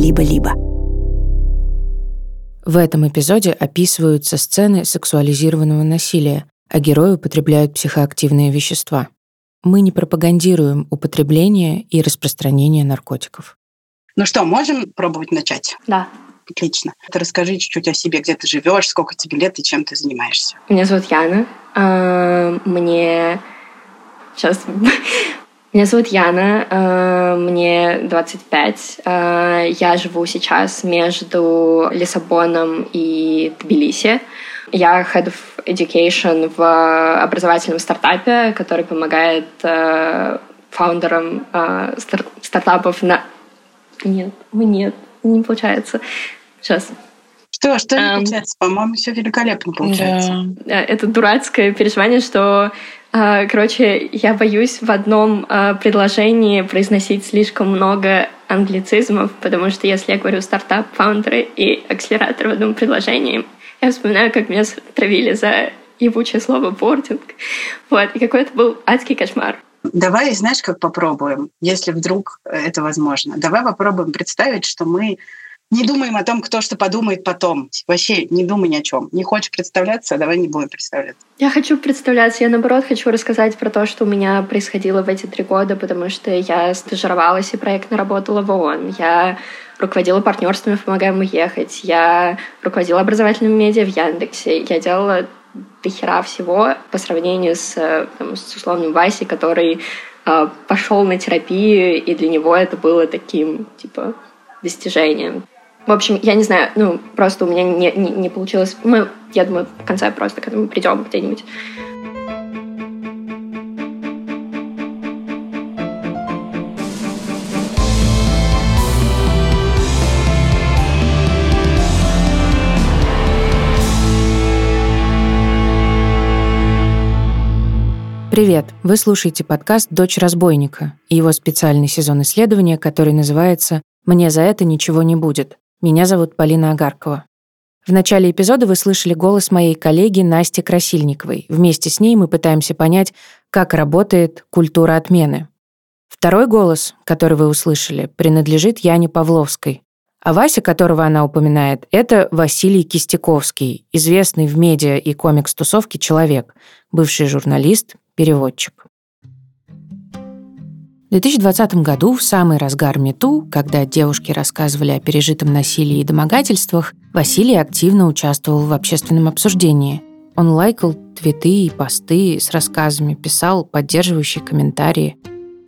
либо-либо. В этом эпизоде описываются сцены сексуализированного насилия, а герои употребляют психоактивные вещества. Мы не пропагандируем употребление и распространение наркотиков. Ну что, можем пробовать начать? Да. Отлично. Расскажи чуть-чуть о себе, где ты живешь, сколько тебе лет и чем ты занимаешься. Меня зовут Яна. А, мне сейчас меня зовут Яна, а, мне 25. А, я живу сейчас между Лиссабоном и Тбилиси. Я Head of Education в образовательном стартапе, который помогает фаундерам стартапов на... Нет, нет, не получается. Сейчас. Что, что не um, получается? По-моему, все великолепно получается. Да. Это дурацкое переживание, что, а, короче, я боюсь в одном а, предложении произносить слишком много англицизмов, потому что если я говорю стартап, фаундеры и акселератор в одном предложении, я вспоминаю, как меня травили за ебучее слово бординг. Вот, и какой это был адский кошмар. Давай, знаешь, как попробуем, если вдруг это возможно. Давай попробуем представить, что мы не думаем о том, кто что подумает потом. Вообще не думай ни о чем. Не хочешь представляться, давай не будем представляться. Я хочу представляться. Я, наоборот, хочу рассказать про то, что у меня происходило в эти три года, потому что я стажировалась и проектно работала в ООН. Я руководила партнерствами «Помогаем уехать». Я руководила образовательным медиа в Яндексе. Я делала дохера всего по сравнению с, там, с условным Васей, который э, пошел на терапию, и для него это было таким, типа, достижением. В общем, я не знаю, ну, просто у меня не, не, не получилось. Мы, я думаю, в конце просто к этому придем где-нибудь. Привет! Вы слушаете подкаст «Дочь разбойника» и его специальный сезон исследования, который называется «Мне за это ничего не будет». Меня зовут Полина Агаркова. В начале эпизода вы слышали голос моей коллеги Насти Красильниковой. Вместе с ней мы пытаемся понять, как работает культура отмены. Второй голос, который вы услышали, принадлежит Яне Павловской. А Вася, которого она упоминает, это Василий Кистяковский, известный в медиа и комикс-тусовке человек, бывший журналист, переводчик. В 2020 году, в самый разгар МИТУ, когда девушки рассказывали о пережитом насилии и домогательствах, Василий активно участвовал в общественном обсуждении. Он лайкал твиты и посты с рассказами, писал поддерживающие комментарии.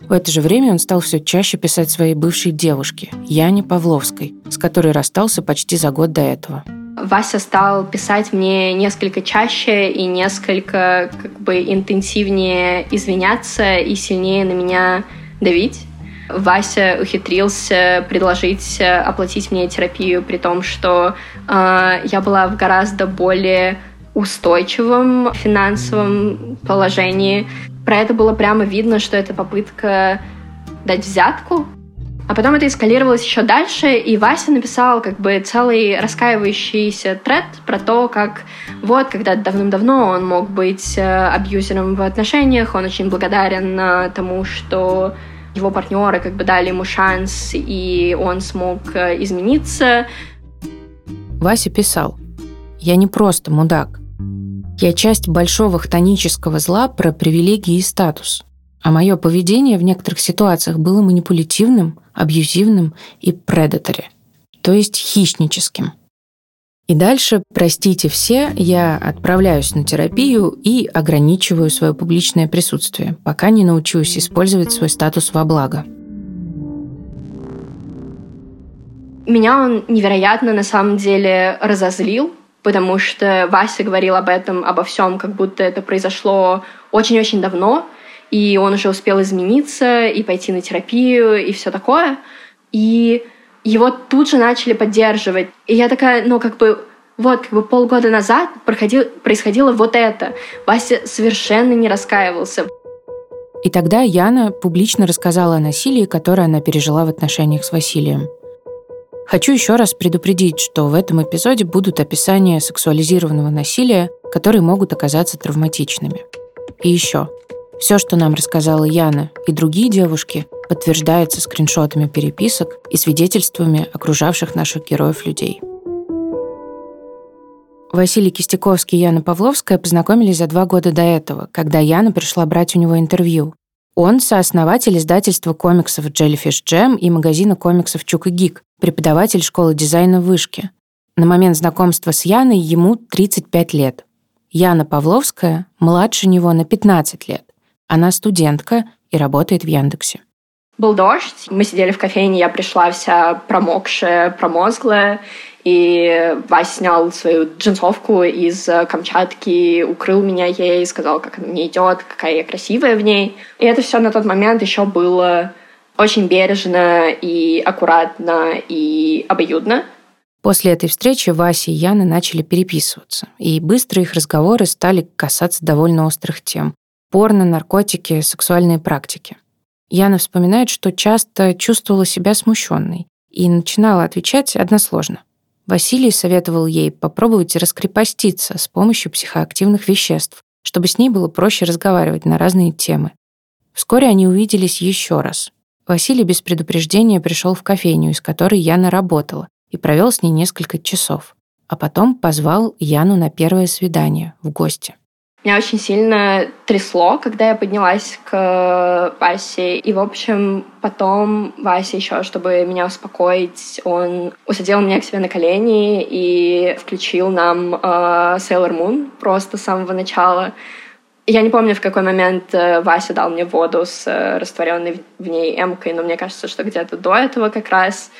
В это же время он стал все чаще писать своей бывшей девушке, Яне Павловской, с которой расстался почти за год до этого. Вася стал писать мне несколько чаще и несколько как бы интенсивнее извиняться и сильнее на меня давить. Вася ухитрился предложить э, оплатить мне терапию, при том, что э, я была в гораздо более устойчивом финансовом положении. Про это было прямо видно, что это попытка дать взятку. А потом это эскалировалось еще дальше, и Вася написал как бы целый раскаивающийся тред про то, как вот, когда давным-давно он мог быть э, абьюзером в отношениях, он очень благодарен э, тому, что его партнеры как бы дали ему шанс, и он смог э, измениться. Вася писал, «Я не просто мудак. Я часть большого хтонического зла про привилегии и статус. А мое поведение в некоторых ситуациях было манипулятивным, абьюзивным и предатори, то есть хищническим. И дальше, простите все, я отправляюсь на терапию и ограничиваю свое публичное присутствие, пока не научусь использовать свой статус во благо. Меня он невероятно на самом деле разозлил, потому что Вася говорил об этом, обо всем, как будто это произошло очень-очень давно, и он уже успел измениться и пойти на терапию и все такое. И его тут же начали поддерживать. И я такая, ну, как бы, вот, как бы полгода назад проходил, происходило вот это. Вася совершенно не раскаивался. И тогда Яна публично рассказала о насилии, которое она пережила в отношениях с Василием. Хочу еще раз предупредить, что в этом эпизоде будут описания сексуализированного насилия, которые могут оказаться травматичными. И еще. Все, что нам рассказала Яна и другие девушки, подтверждается скриншотами переписок и свидетельствами окружавших наших героев людей. Василий Кистяковский и Яна Павловская познакомились за два года до этого, когда Яна пришла брать у него интервью. Он сооснователь издательства комиксов Jellyfish Jam и магазина комиксов Чук и Гик, преподаватель школы дизайна в Вышке. На момент знакомства с Яной ему 35 лет. Яна Павловская младше него на 15 лет. Она студентка и работает в Яндексе. Был дождь, мы сидели в кофейне, я пришла вся промокшая, промозглая, и Вася снял свою джинсовку из Камчатки, укрыл меня ей, сказал, как она мне идет, какая я красивая в ней. И это все на тот момент еще было очень бережно и аккуратно и обоюдно. После этой встречи Вася и Яна начали переписываться, и быстро их разговоры стали касаться довольно острых тем порно, наркотики, сексуальные практики. Яна вспоминает, что часто чувствовала себя смущенной и начинала отвечать односложно. Василий советовал ей попробовать раскрепоститься с помощью психоактивных веществ, чтобы с ней было проще разговаривать на разные темы. Вскоре они увиделись еще раз. Василий без предупреждения пришел в кофейню, из которой Яна работала, и провел с ней несколько часов, а потом позвал Яну на первое свидание в гости. Меня очень сильно трясло, когда я поднялась к Васе. И, в общем, потом Вася еще, чтобы меня успокоить, он усадил меня к себе на колени и включил нам э, Sailor Moon просто с самого начала. Я не помню, в какой момент э, Вася дал мне воду с э, растворенной в ней эмкой, но мне кажется, что где-то до этого как раз.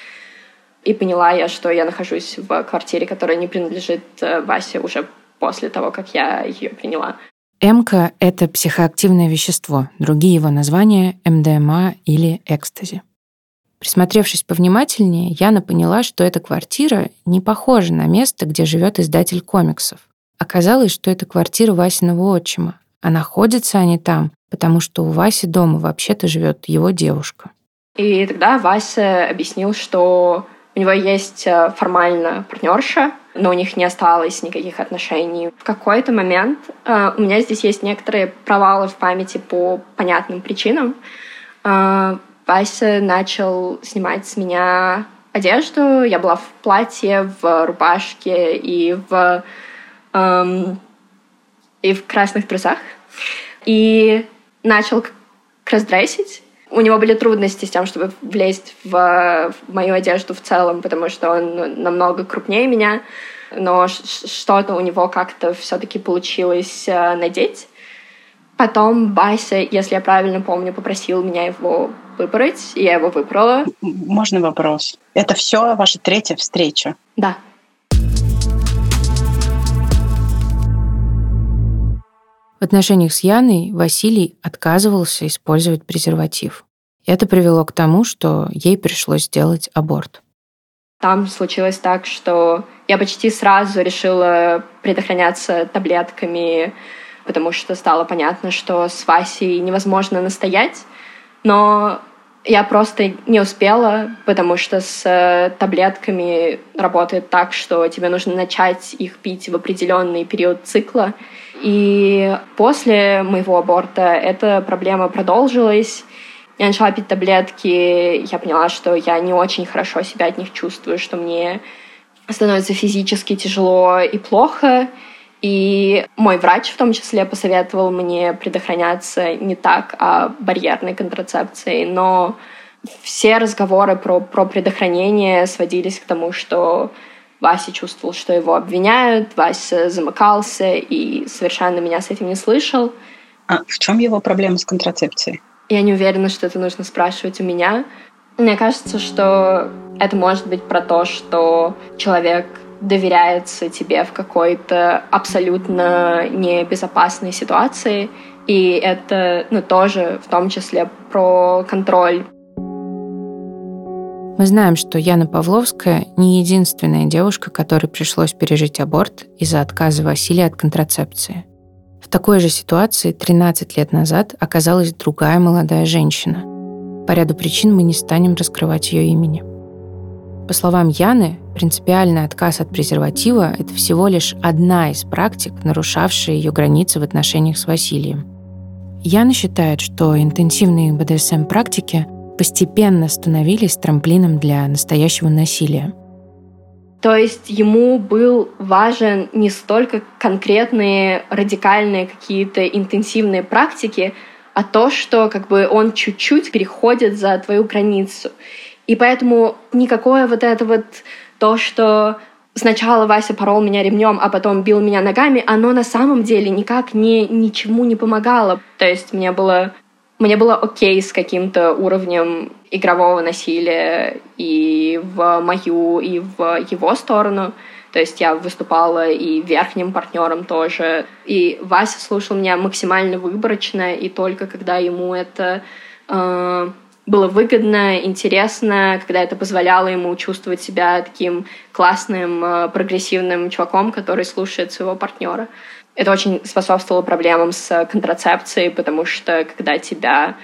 И поняла я, что я нахожусь в квартире, которая не принадлежит э, Васе уже после того, как я ее приняла. МК — это психоактивное вещество, другие его названия — МДМА или экстази. Присмотревшись повнимательнее, Яна поняла, что эта квартира не похожа на место, где живет издатель комиксов. Оказалось, что это квартира Васиного отчима, а находятся они там, потому что у Васи дома вообще-то живет его девушка. И тогда Вася объяснил, что у него есть э, формально партнерша, но у них не осталось никаких отношений. В какой-то момент э, у меня здесь есть некоторые провалы в памяти по понятным причинам. Э, Вася начал снимать с меня одежду. Я была в платье, в рубашке и в, эм, и в красных трусах. И начал кросдрессить у него были трудности с тем, чтобы влезть в, в мою одежду в целом, потому что он намного крупнее меня, но что-то у него как-то все-таки получилось э, надеть. Потом Бася, если я правильно помню, попросил меня его выбрать, и я его выбрала. Можно вопрос? Это все ваша третья встреча? Да. В отношениях с Яной Василий отказывался использовать презерватив. Это привело к тому, что ей пришлось сделать аборт. Там случилось так, что я почти сразу решила предохраняться таблетками, потому что стало понятно, что с Васей невозможно настоять. Но я просто не успела, потому что с э, таблетками работает так, что тебе нужно начать их пить в определенный период цикла. И после моего аборта эта проблема продолжилась. Я начала пить таблетки, я поняла, что я не очень хорошо себя от них чувствую, что мне становится физически тяжело и плохо. И мой врач в том числе посоветовал мне предохраняться не так, а барьерной контрацепцией. Но все разговоры про, про предохранение сводились к тому, что Вася чувствовал, что его обвиняют, Вася замыкался и совершенно меня с этим не слышал. А в чем его проблема с контрацепцией? Я не уверена, что это нужно спрашивать у меня. Мне кажется, что это может быть про то, что человек доверяется тебе в какой-то абсолютно небезопасной ситуации. И это ну, тоже в том числе про контроль. Мы знаем, что Яна Павловская не единственная девушка, которой пришлось пережить аборт из-за отказа Василия от контрацепции. В такой же ситуации 13 лет назад оказалась другая молодая женщина. По ряду причин мы не станем раскрывать ее имени. По словам Яны, принципиальный отказ от презерватива – это всего лишь одна из практик, нарушавшая ее границы в отношениях с Василием. Яна считает, что интенсивные БДСМ-практики постепенно становились трамплином для настоящего насилия. То есть ему был важен не столько конкретные радикальные какие-то интенсивные практики, а то, что как бы он чуть-чуть переходит за твою границу. И поэтому никакое вот это вот то, что сначала Вася порол меня ремнем, а потом бил меня ногами, оно на самом деле никак не, ничему не помогало. То есть мне было, мне было окей с каким-то уровнем игрового насилия и в мою, и в его сторону. То есть я выступала и верхним партнером тоже. И Вася слушал меня максимально выборочно, и только когда ему это э, было выгодно, интересно, когда это позволяло ему чувствовать себя таким классным, э, прогрессивным чуваком, который слушает своего партнера. Это очень способствовало проблемам с контрацепцией, потому что когда тебя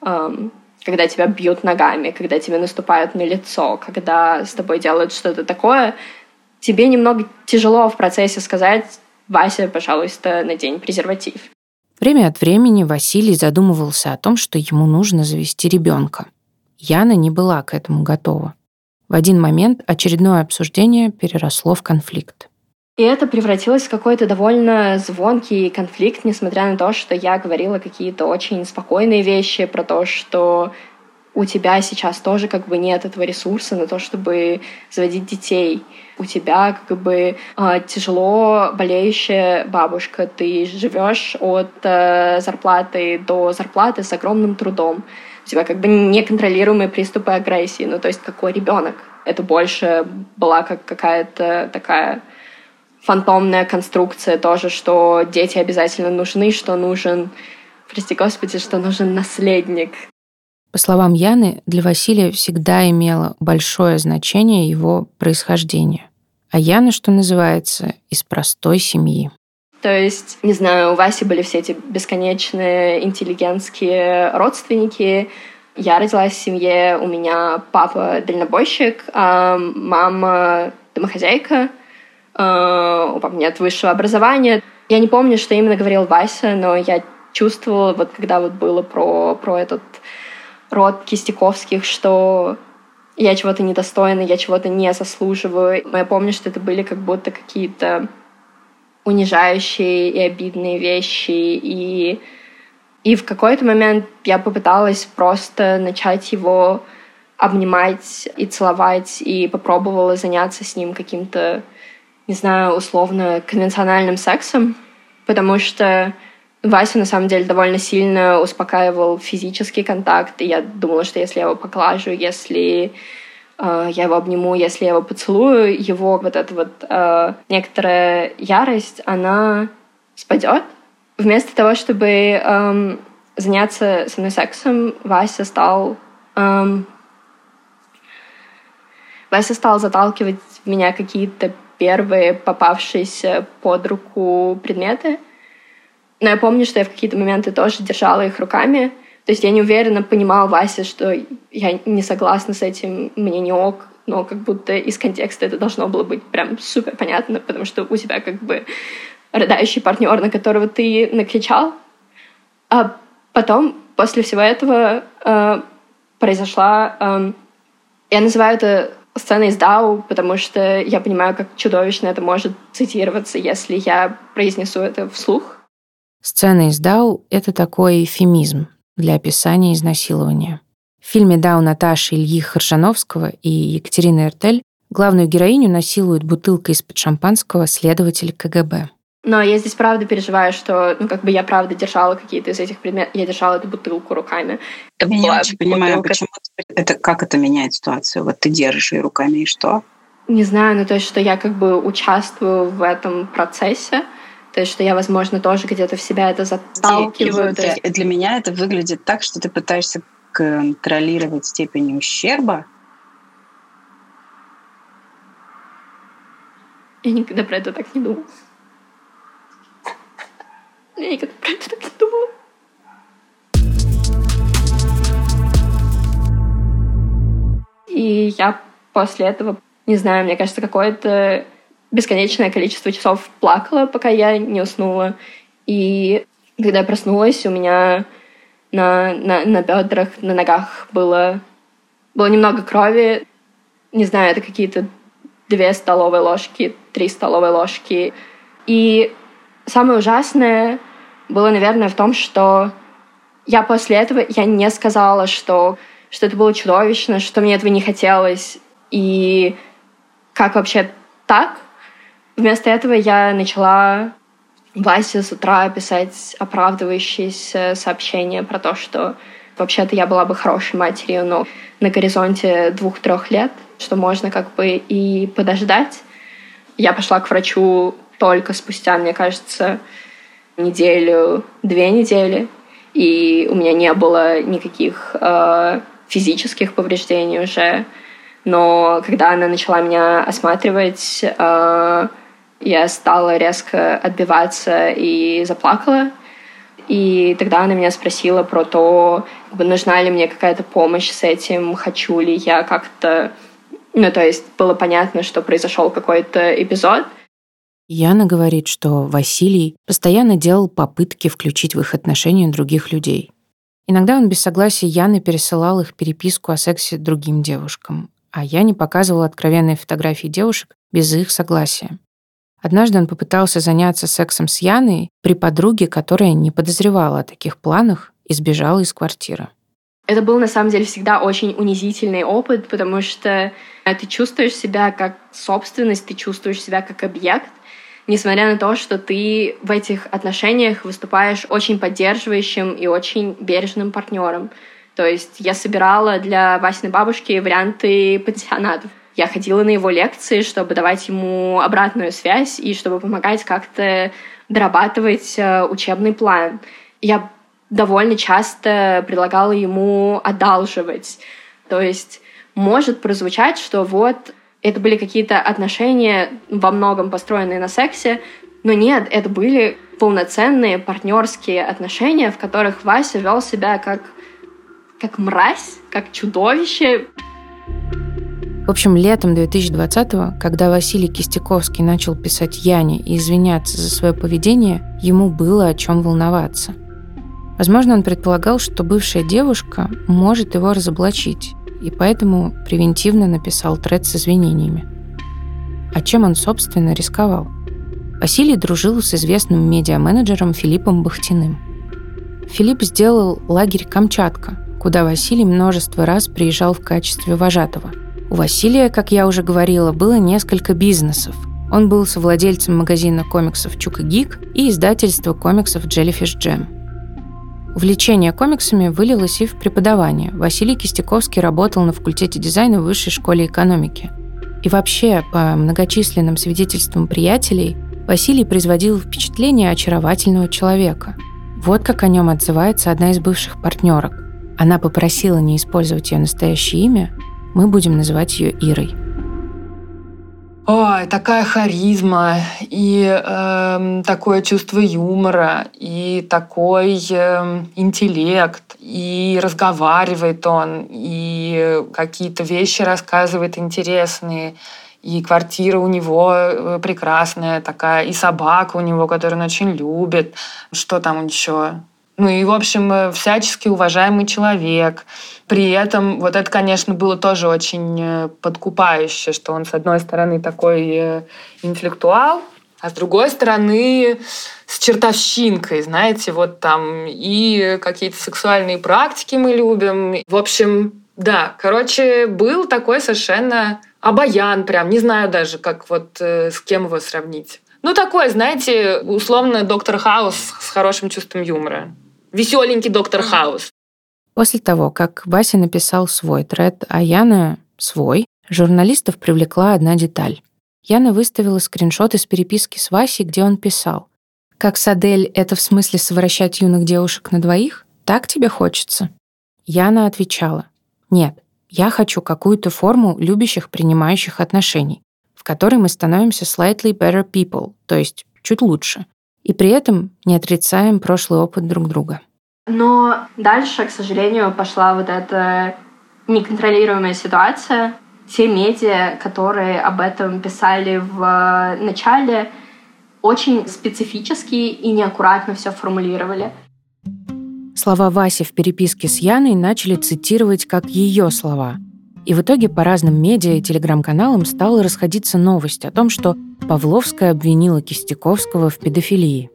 эм, когда тебя бьют ногами, когда тебе наступают на лицо, когда с тобой делают что-то такое, тебе немного тяжело в процессе сказать «Вася, пожалуйста, надень презерватив». Время от времени Василий задумывался о том, что ему нужно завести ребенка. Яна не была к этому готова. В один момент очередное обсуждение переросло в конфликт. И это превратилось в какой-то довольно звонкий конфликт, несмотря на то, что я говорила какие-то очень спокойные вещи про то, что у тебя сейчас тоже как бы нет этого ресурса на то, чтобы заводить детей. У тебя как бы э, тяжело болеющая бабушка, ты живешь от э, зарплаты до зарплаты с огромным трудом. У тебя как бы неконтролируемые приступы агрессии. Ну, то есть какой ребенок? Это больше была как какая-то такая фантомная конструкция тоже, что дети обязательно нужны, что нужен, прости господи, что нужен наследник. По словам Яны, для Василия всегда имело большое значение его происхождение. А Яна, что называется, из простой семьи. То есть, не знаю, у Васи были все эти бесконечные интеллигентские родственники. Я родилась в семье, у меня папа дальнобойщик, а мама домохозяйка, а, у папы нет высшего образования. Я не помню, что именно говорил Вася, но я чувствовала, вот когда вот было про, про этот род Кистяковских, что я чего-то недостойна, я чего-то не заслуживаю. Но я помню, что это были как будто какие-то унижающие и обидные вещи. И, и в какой-то момент я попыталась просто начать его обнимать и целовать, и попробовала заняться с ним каким-то, не знаю, условно конвенциональным сексом, потому что Вася, на самом деле, довольно сильно успокаивал физический контакт, и я думала, что если я его поглажу, если э, я его обниму, если я его поцелую, его вот эта вот э, некоторая ярость, она спадет. Вместо того, чтобы эм, заняться со мной сексом, Вася стал эм, Вася стал заталкивать в меня какие-то первые попавшиеся под руку предметы — но я помню, что я в какие-то моменты тоже держала их руками. То есть я не уверенно понимала Вася, что я не согласна с этим, мне не ок, но как будто из контекста это должно было быть прям супер понятно, потому что у тебя как бы рыдающий партнер, на которого ты накричал. А потом, после всего этого, э, произошла... Э, я называю это сценой из Дау, потому что я понимаю, как чудовищно это может цитироваться, если я произнесу это вслух. Сцена из Дау — это такой эфемизм для описания изнасилования. В фильме «Дау» Наташи Ильи Харжановского и Екатерины Эртель главную героиню насилует бутылка из-под шампанского следователь КГБ. Но я здесь правда переживаю, что, ну, как бы я правда держала какие-то из этих предметов. Я держала эту бутылку руками. Я не очень понимаю, почему это, как это меняет ситуацию. Вот ты держишь ее руками, и что? Не знаю, ну, то есть, что я как бы участвую в этом процессе, то есть, что я, возможно, тоже где-то в себя это заталкиваю. Для, есть... для меня это выглядит так, что ты пытаешься контролировать степень ущерба. Я никогда про это так не думала. Я никогда про это так не думала. И я после этого, не знаю, мне кажется, какое-то бесконечное количество часов плакала, пока я не уснула. И Когда я проснулась, у меня на, на, на бедрах, на ногах было, было немного крови. Не знаю, это какие-то две столовые ложки, три столовые ложки. И самое ужасное было, наверное, в том, что я после этого я не сказала, что, что это было чудовищно, что мне этого не хотелось. И как вообще так? Вместо этого я начала Васе с утра писать оправдывающиеся сообщения про то, что вообще-то я была бы хорошей матерью, но на горизонте двух-трех лет, что можно как бы и подождать. Я пошла к врачу только спустя, мне кажется, неделю, две недели, и у меня не было никаких э, физических повреждений уже. Но когда она начала меня осматривать, э, я стала резко отбиваться и заплакала. И тогда она меня спросила про то, нужна ли мне какая-то помощь с этим, хочу ли я как-то... Ну, то есть было понятно, что произошел какой-то эпизод. Яна говорит, что Василий постоянно делал попытки включить в их отношения других людей. Иногда он без согласия Яны пересылал их переписку о сексе другим девушкам, а я не показывала откровенные фотографии девушек без их согласия. Однажды он попытался заняться сексом с Яной при подруге, которая не подозревала о таких планах и сбежала из квартиры. Это был на самом деле всегда очень унизительный опыт, потому что ты чувствуешь себя как собственность, ты чувствуешь себя как объект, несмотря на то, что ты в этих отношениях выступаешь очень поддерживающим и очень бережным партнером. То есть я собирала для Васиной бабушки варианты пансионатов. Я ходила на его лекции, чтобы давать ему обратную связь и чтобы помогать как-то дорабатывать э, учебный план. Я довольно часто предлагала ему одалживать. То есть может прозвучать, что вот это были какие-то отношения во многом построенные на сексе, но нет, это были полноценные партнерские отношения, в которых Вася вел себя как, как мразь, как чудовище. В общем, летом 2020-го, когда Василий Кистяковский начал писать Яне и извиняться за свое поведение, ему было о чем волноваться. Возможно, он предполагал, что бывшая девушка может его разоблачить, и поэтому превентивно написал тред с извинениями. А чем он, собственно, рисковал? Василий дружил с известным медиа-менеджером Филиппом Бахтиным. Филипп сделал лагерь «Камчатка», куда Василий множество раз приезжал в качестве вожатого – у Василия, как я уже говорила, было несколько бизнесов. Он был совладельцем магазина комиксов «Чука Гик» и издательства комиксов «Jellyfish Jam». Увлечение комиксами вылилось и в преподавание. Василий Кистяковский работал на факультете дизайна в Высшей школе экономики. И вообще, по многочисленным свидетельствам приятелей, Василий производил впечатление очаровательного человека. Вот как о нем отзывается одна из бывших партнерок. Она попросила не использовать ее настоящее имя, мы будем называть ее Ирой. Ой, такая харизма и э, такое чувство юмора и такой э, интеллект и разговаривает он и какие-то вещи рассказывает интересные и квартира у него э, прекрасная такая и собака у него, которую он очень любит. Что там еще? Ну и, в общем, э, всячески уважаемый человек. При этом вот это, конечно, было тоже очень э, подкупающе, что он, с одной стороны, такой э, интеллектуал, а с другой стороны, с чертовщинкой, знаете, вот там и какие-то сексуальные практики мы любим. В общем, да, короче, был такой совершенно обаян прям, не знаю даже, как вот с кем его сравнить. Ну, такой, знаете, условно доктор Хаус с хорошим чувством юмора веселенький доктор Хаус. После того, как Вася написал свой тред, а Яна свой, журналистов привлекла одна деталь. Яна выставила скриншот из переписки с Васей, где он писал. «Как Садель — это в смысле совращать юных девушек на двоих? Так тебе хочется?» Яна отвечала. «Нет, я хочу какую-то форму любящих, принимающих отношений, в которой мы становимся slightly better people, то есть чуть лучше, и при этом не отрицаем прошлый опыт друг друга. Но дальше, к сожалению, пошла вот эта неконтролируемая ситуация. Те медиа, которые об этом писали в начале, очень специфически и неаккуратно все формулировали. Слова Васи в переписке с Яной начали цитировать как ее слова. И в итоге по разным медиа и телеграм-каналам стала расходиться новость о том, что Павловская обвинила Кистяковского в педофилии.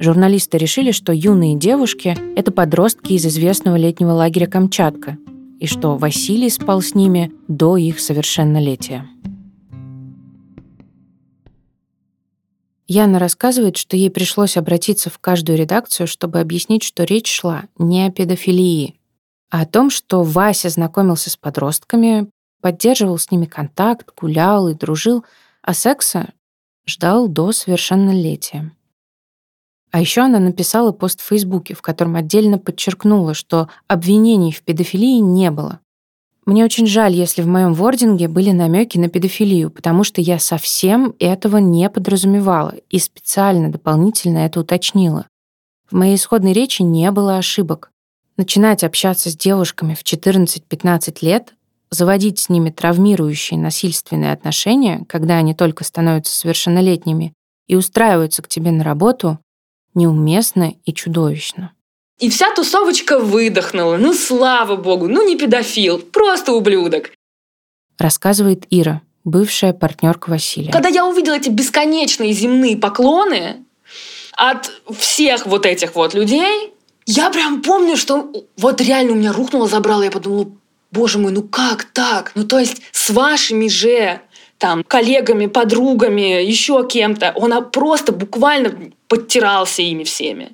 Журналисты решили, что юные девушки — это подростки из известного летнего лагеря «Камчатка», и что Василий спал с ними до их совершеннолетия. Яна рассказывает, что ей пришлось обратиться в каждую редакцию, чтобы объяснить, что речь шла не о педофилии, а о том, что Вася знакомился с подростками, поддерживал с ними контакт, гулял и дружил, а секса ждал до совершеннолетия. А еще она написала пост в Фейсбуке, в котором отдельно подчеркнула, что обвинений в педофилии не было. Мне очень жаль, если в моем вординге были намеки на педофилию, потому что я совсем этого не подразумевала и специально дополнительно это уточнила. В моей исходной речи не было ошибок. Начинать общаться с девушками в 14-15 лет, заводить с ними травмирующие насильственные отношения, когда они только становятся совершеннолетними, и устраиваются к тебе на работу, неуместно и чудовищно. И вся тусовочка выдохнула. Ну, слава богу, ну не педофил, просто ублюдок. Рассказывает Ира, бывшая партнерка Василия. Когда я увидела эти бесконечные земные поклоны от всех вот этих вот людей, я прям помню, что вот реально у меня рухнуло, забрало, я подумала, боже мой, ну как так? Ну то есть с вашими же там коллегами, подругами, еще кем-то. Он просто буквально подтирался ими всеми.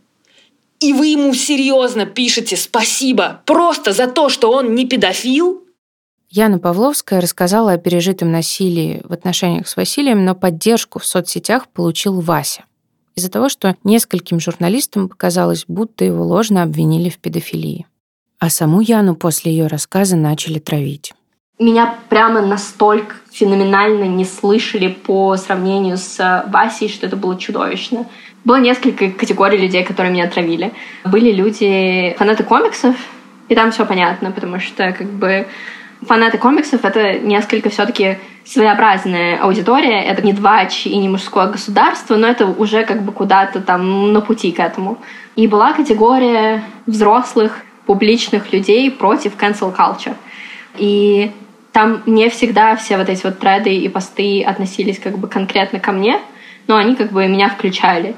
И вы ему серьезно пишете спасибо просто за то, что он не педофил? Яна Павловская рассказала о пережитом насилии в отношениях с Василием, но поддержку в соцсетях получил Вася. Из-за того, что нескольким журналистам показалось, будто его ложно обвинили в педофилии. А саму Яну после ее рассказа начали травить меня прямо настолько феноменально не слышали по сравнению с э, Васей, что это было чудовищно. Было несколько категорий людей, которые меня травили. Были люди, фанаты комиксов, и там все понятно, потому что как бы фанаты комиксов — это несколько все таки своеобразная аудитория. Это не двач и не мужское государство, но это уже как бы куда-то там на пути к этому. И была категория взрослых, публичных людей против cancel culture. И там не всегда все вот эти вот треды и посты относились как бы конкретно ко мне, но они как бы меня включали.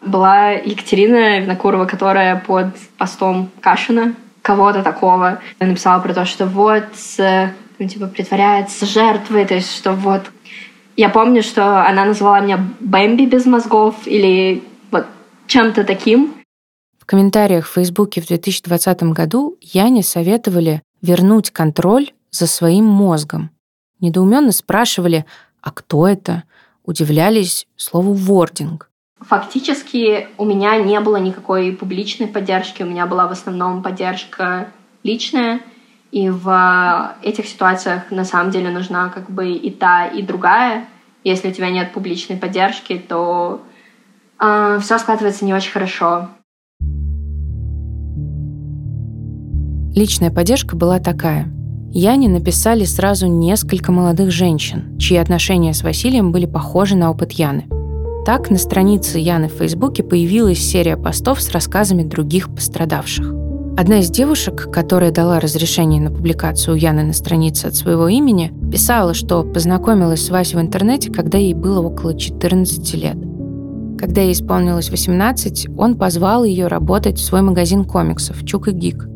Была Екатерина Винокурова, которая под постом Кашина кого-то такого написала про то, что вот, ну, типа, притворяется жертвой, то есть, что вот... Я помню, что она назвала меня Бэмби без мозгов или вот чем-то таким. В комментариях в Фейсбуке в 2020 году Яне советовали вернуть контроль за своим мозгом. Недоуменно спрашивали, а кто это? Удивлялись слову «вординг». Фактически у меня не было никакой публичной поддержки, у меня была в основном поддержка личная, и в этих ситуациях на самом деле нужна как бы и та, и другая. Если у тебя нет публичной поддержки, то э, все складывается не очень хорошо. Личная поддержка была такая. Яне написали сразу несколько молодых женщин, чьи отношения с Василием были похожи на опыт Яны. Так на странице Яны в Фейсбуке появилась серия постов с рассказами других пострадавших. Одна из девушек, которая дала разрешение на публикацию Яны на странице от своего имени, писала, что познакомилась с Васей в интернете, когда ей было около 14 лет. Когда ей исполнилось 18, он позвал ее работать в свой магазин комиксов «Чук и Гик»,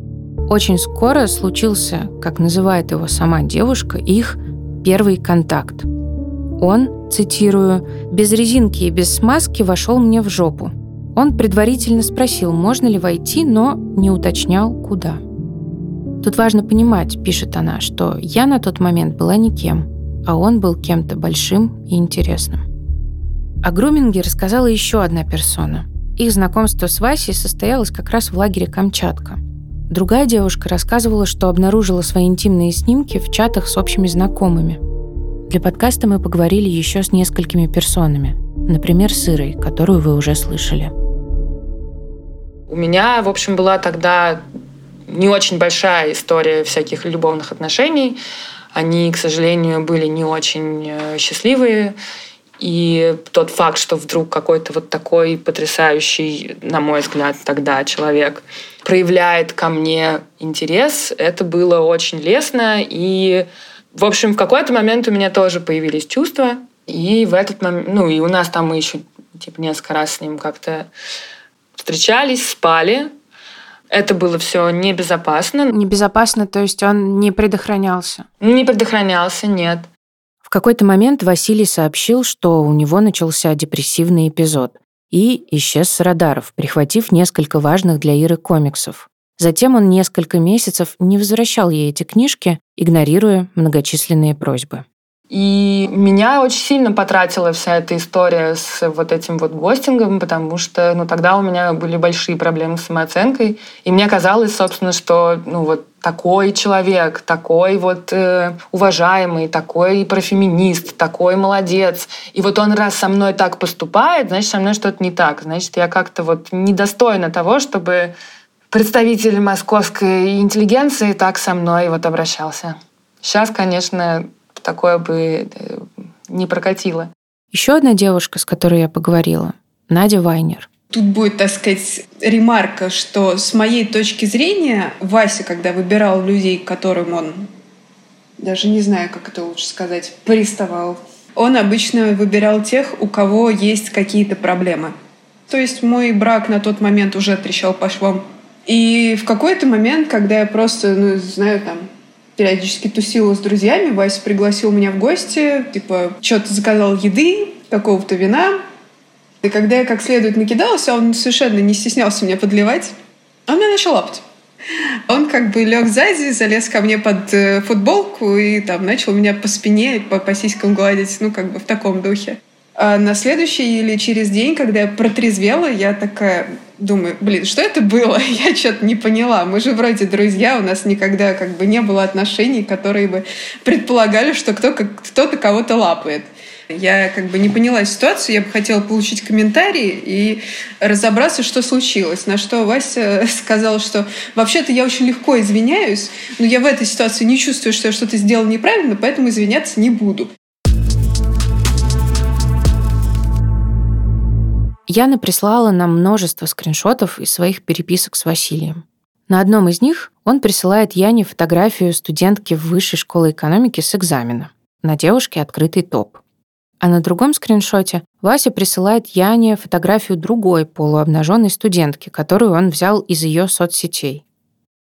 очень скоро случился, как называет его сама девушка, их первый контакт. Он, цитирую, «без резинки и без смазки вошел мне в жопу. Он предварительно спросил, можно ли войти, но не уточнял, куда. Тут важно понимать, пишет она, что я на тот момент была никем, а он был кем-то большим и интересным. О груминге рассказала еще одна персона. Их знакомство с Васей состоялось как раз в лагере Камчатка – Другая девушка рассказывала, что обнаружила свои интимные снимки в чатах с общими знакомыми. Для подкаста мы поговорили еще с несколькими персонами. Например, с Ирой, которую вы уже слышали. У меня, в общем, была тогда не очень большая история всяких любовных отношений. Они, к сожалению, были не очень э, счастливые. И тот факт, что вдруг какой-то вот такой потрясающий, на мой взгляд, тогда человек проявляет ко мне интерес, это было очень лестно. И, в общем, в какой-то момент у меня тоже появились чувства. И в этот момент, ну и у нас там мы еще типа несколько раз с ним как-то встречались, спали. Это было все небезопасно. Небезопасно, то есть он не предохранялся? Не предохранялся, нет. В какой-то момент Василий сообщил, что у него начался депрессивный эпизод и исчез с радаров, прихватив несколько важных для Иры комиксов. Затем он несколько месяцев не возвращал ей эти книжки, игнорируя многочисленные просьбы. И меня очень сильно потратила вся эта история с вот этим вот гостингом, потому что ну, тогда у меня были большие проблемы с самооценкой. И мне казалось, собственно, что ну, вот такой человек, такой вот э, уважаемый, такой профеминист, такой молодец. И вот он раз со мной так поступает, значит, со мной что-то не так. Значит, я как-то вот недостойна того, чтобы представитель московской интеллигенции так со мной вот обращался. Сейчас, конечно, такое бы э, не прокатило. Еще одна девушка, с которой я поговорила, Надя Вайнер. Тут будет, так сказать, ремарка, что с моей точки зрения Вася, когда выбирал людей, к которым он, даже не знаю, как это лучше сказать, приставал, он обычно выбирал тех, у кого есть какие-то проблемы. То есть мой брак на тот момент уже трещал по швам. И в какой-то момент, когда я просто, ну, знаю, там, периодически тусила с друзьями. Вася пригласил меня в гости, типа, что-то заказал еды, какого-то вина. И когда я как следует накидался, он совершенно не стеснялся меня подливать. Он меня начал лапать. Он как бы лег сзади, залез ко мне под э, футболку и там начал меня по спине, по, по сиськам гладить, ну как бы в таком духе. А на следующий или через день, когда я протрезвела, я такая думаю, блин, что это было? Я что-то не поняла. Мы же вроде друзья, у нас никогда как бы не было отношений, которые бы предполагали, что кто-то кого-то лапает. Я как бы не поняла ситуацию, я бы хотела получить комментарии и разобраться, что случилось. На что Вася сказал, что вообще-то я очень легко извиняюсь, но я в этой ситуации не чувствую, что я что-то сделал неправильно, поэтому извиняться не буду. Яна прислала нам множество скриншотов из своих переписок с Василием. На одном из них он присылает Яне фотографию студентки в Высшей школе экономики с экзамена. На девушке открытый топ. А на другом скриншоте Вася присылает Яне фотографию другой полуобнаженной студентки, которую он взял из ее соцсетей.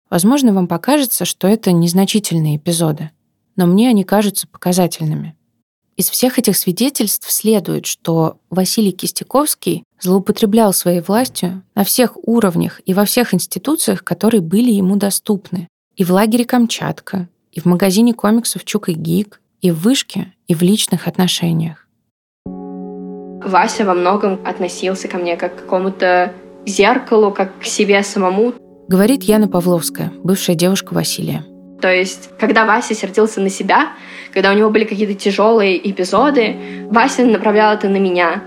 Возможно, вам покажется, что это незначительные эпизоды, но мне они кажутся показательными. Из всех этих свидетельств следует, что Василий Кистяковский злоупотреблял своей властью на всех уровнях и во всех институциях, которые были ему доступны. И в лагере Камчатка, и в магазине комиксов Чук и Гик, и в вышке, и в личных отношениях. Вася во многом относился ко мне как к какому-то зеркалу, как к себе самому. Говорит Яна Павловская, бывшая девушка Василия. То есть, когда Вася сердился на себя, когда у него были какие-то тяжелые эпизоды, Вася направлял это на меня.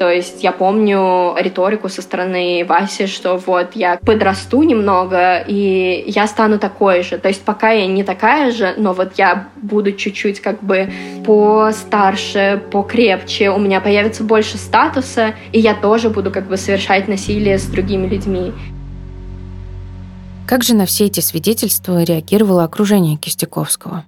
То есть я помню риторику со стороны Васи, что вот я подрасту немного, и я стану такой же. То есть пока я не такая же, но вот я буду чуть-чуть как бы постарше, покрепче, у меня появится больше статуса, и я тоже буду как бы совершать насилие с другими людьми. Как же на все эти свидетельства реагировало окружение Кистяковского?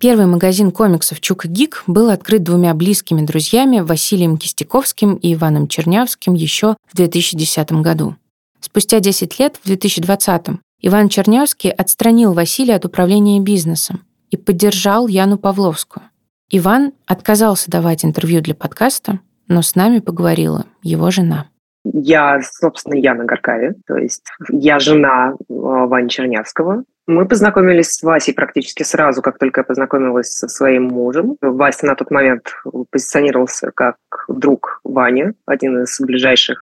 Первый магазин комиксов «Чук и Гик» был открыт двумя близкими друзьями Василием Кистяковским и Иваном Чернявским еще в 2010 году. Спустя 10 лет, в 2020, Иван Чернявский отстранил Василия от управления бизнесом и поддержал Яну Павловскую. Иван отказался давать интервью для подкаста, но с нами поговорила его жена. Я, собственно, Яна Гаркави, то есть я жена э, Вани Чернявского. Мы познакомились с Васей практически сразу, как только я познакомилась со своим мужем. Вася на тот момент позиционировался как друг Вани, один из ближайших.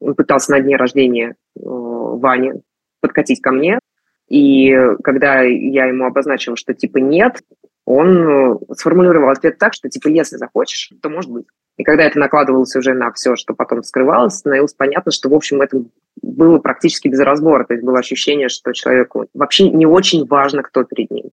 Он пытался на дне рождения э, Вани подкатить ко мне. И когда я ему обозначила, что типа нет, он э, сформулировал ответ так, что типа если захочешь, то может быть. И когда это накладывалось уже на все, что потом скрывалось, становилось понятно, что, в общем, это было практически без разбора. То есть было ощущение, что человеку вообще не очень важно, кто перед ним.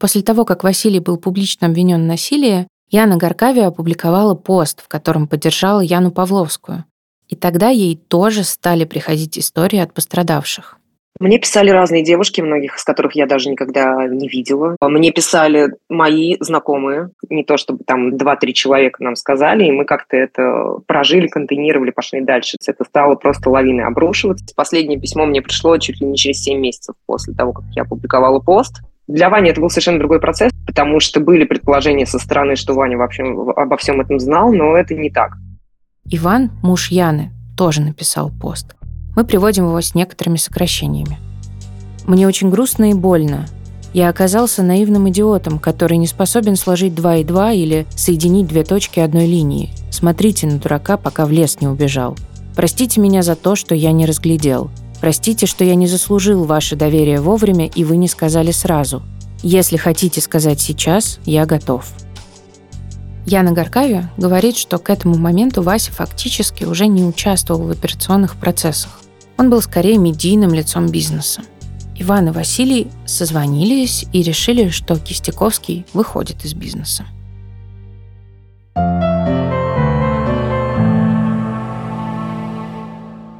После того, как Василий был публично обвинен в насилии, Яна Горкави опубликовала пост, в котором поддержала Яну Павловскую. И тогда ей тоже стали приходить истории от пострадавших. Мне писали разные девушки, многих из которых я даже никогда не видела. Мне писали мои знакомые, не то чтобы там два-три человека нам сказали, и мы как-то это прожили, контейнировали, пошли дальше. Это стало просто лавиной обрушиваться. Последнее письмо мне пришло чуть ли не через 7 месяцев после того, как я опубликовала пост. Для Вани это был совершенно другой процесс, потому что были предположения со стороны, что Ваня вообще обо всем этом знал, но это не так. Иван, муж Яны, тоже написал пост. Мы приводим его с некоторыми сокращениями. Мне очень грустно и больно. Я оказался наивным идиотом, который не способен сложить два и два или соединить две точки одной линии. Смотрите на дурака, пока в лес не убежал. Простите меня за то, что я не разглядел. Простите, что я не заслужил ваше доверие вовремя, и вы не сказали сразу. Если хотите сказать сейчас, я готов. Яна Гаркави говорит, что к этому моменту Вася фактически уже не участвовал в операционных процессах. Он был скорее медийным лицом бизнеса. Иван и Василий созвонились и решили, что Кистяковский выходит из бизнеса.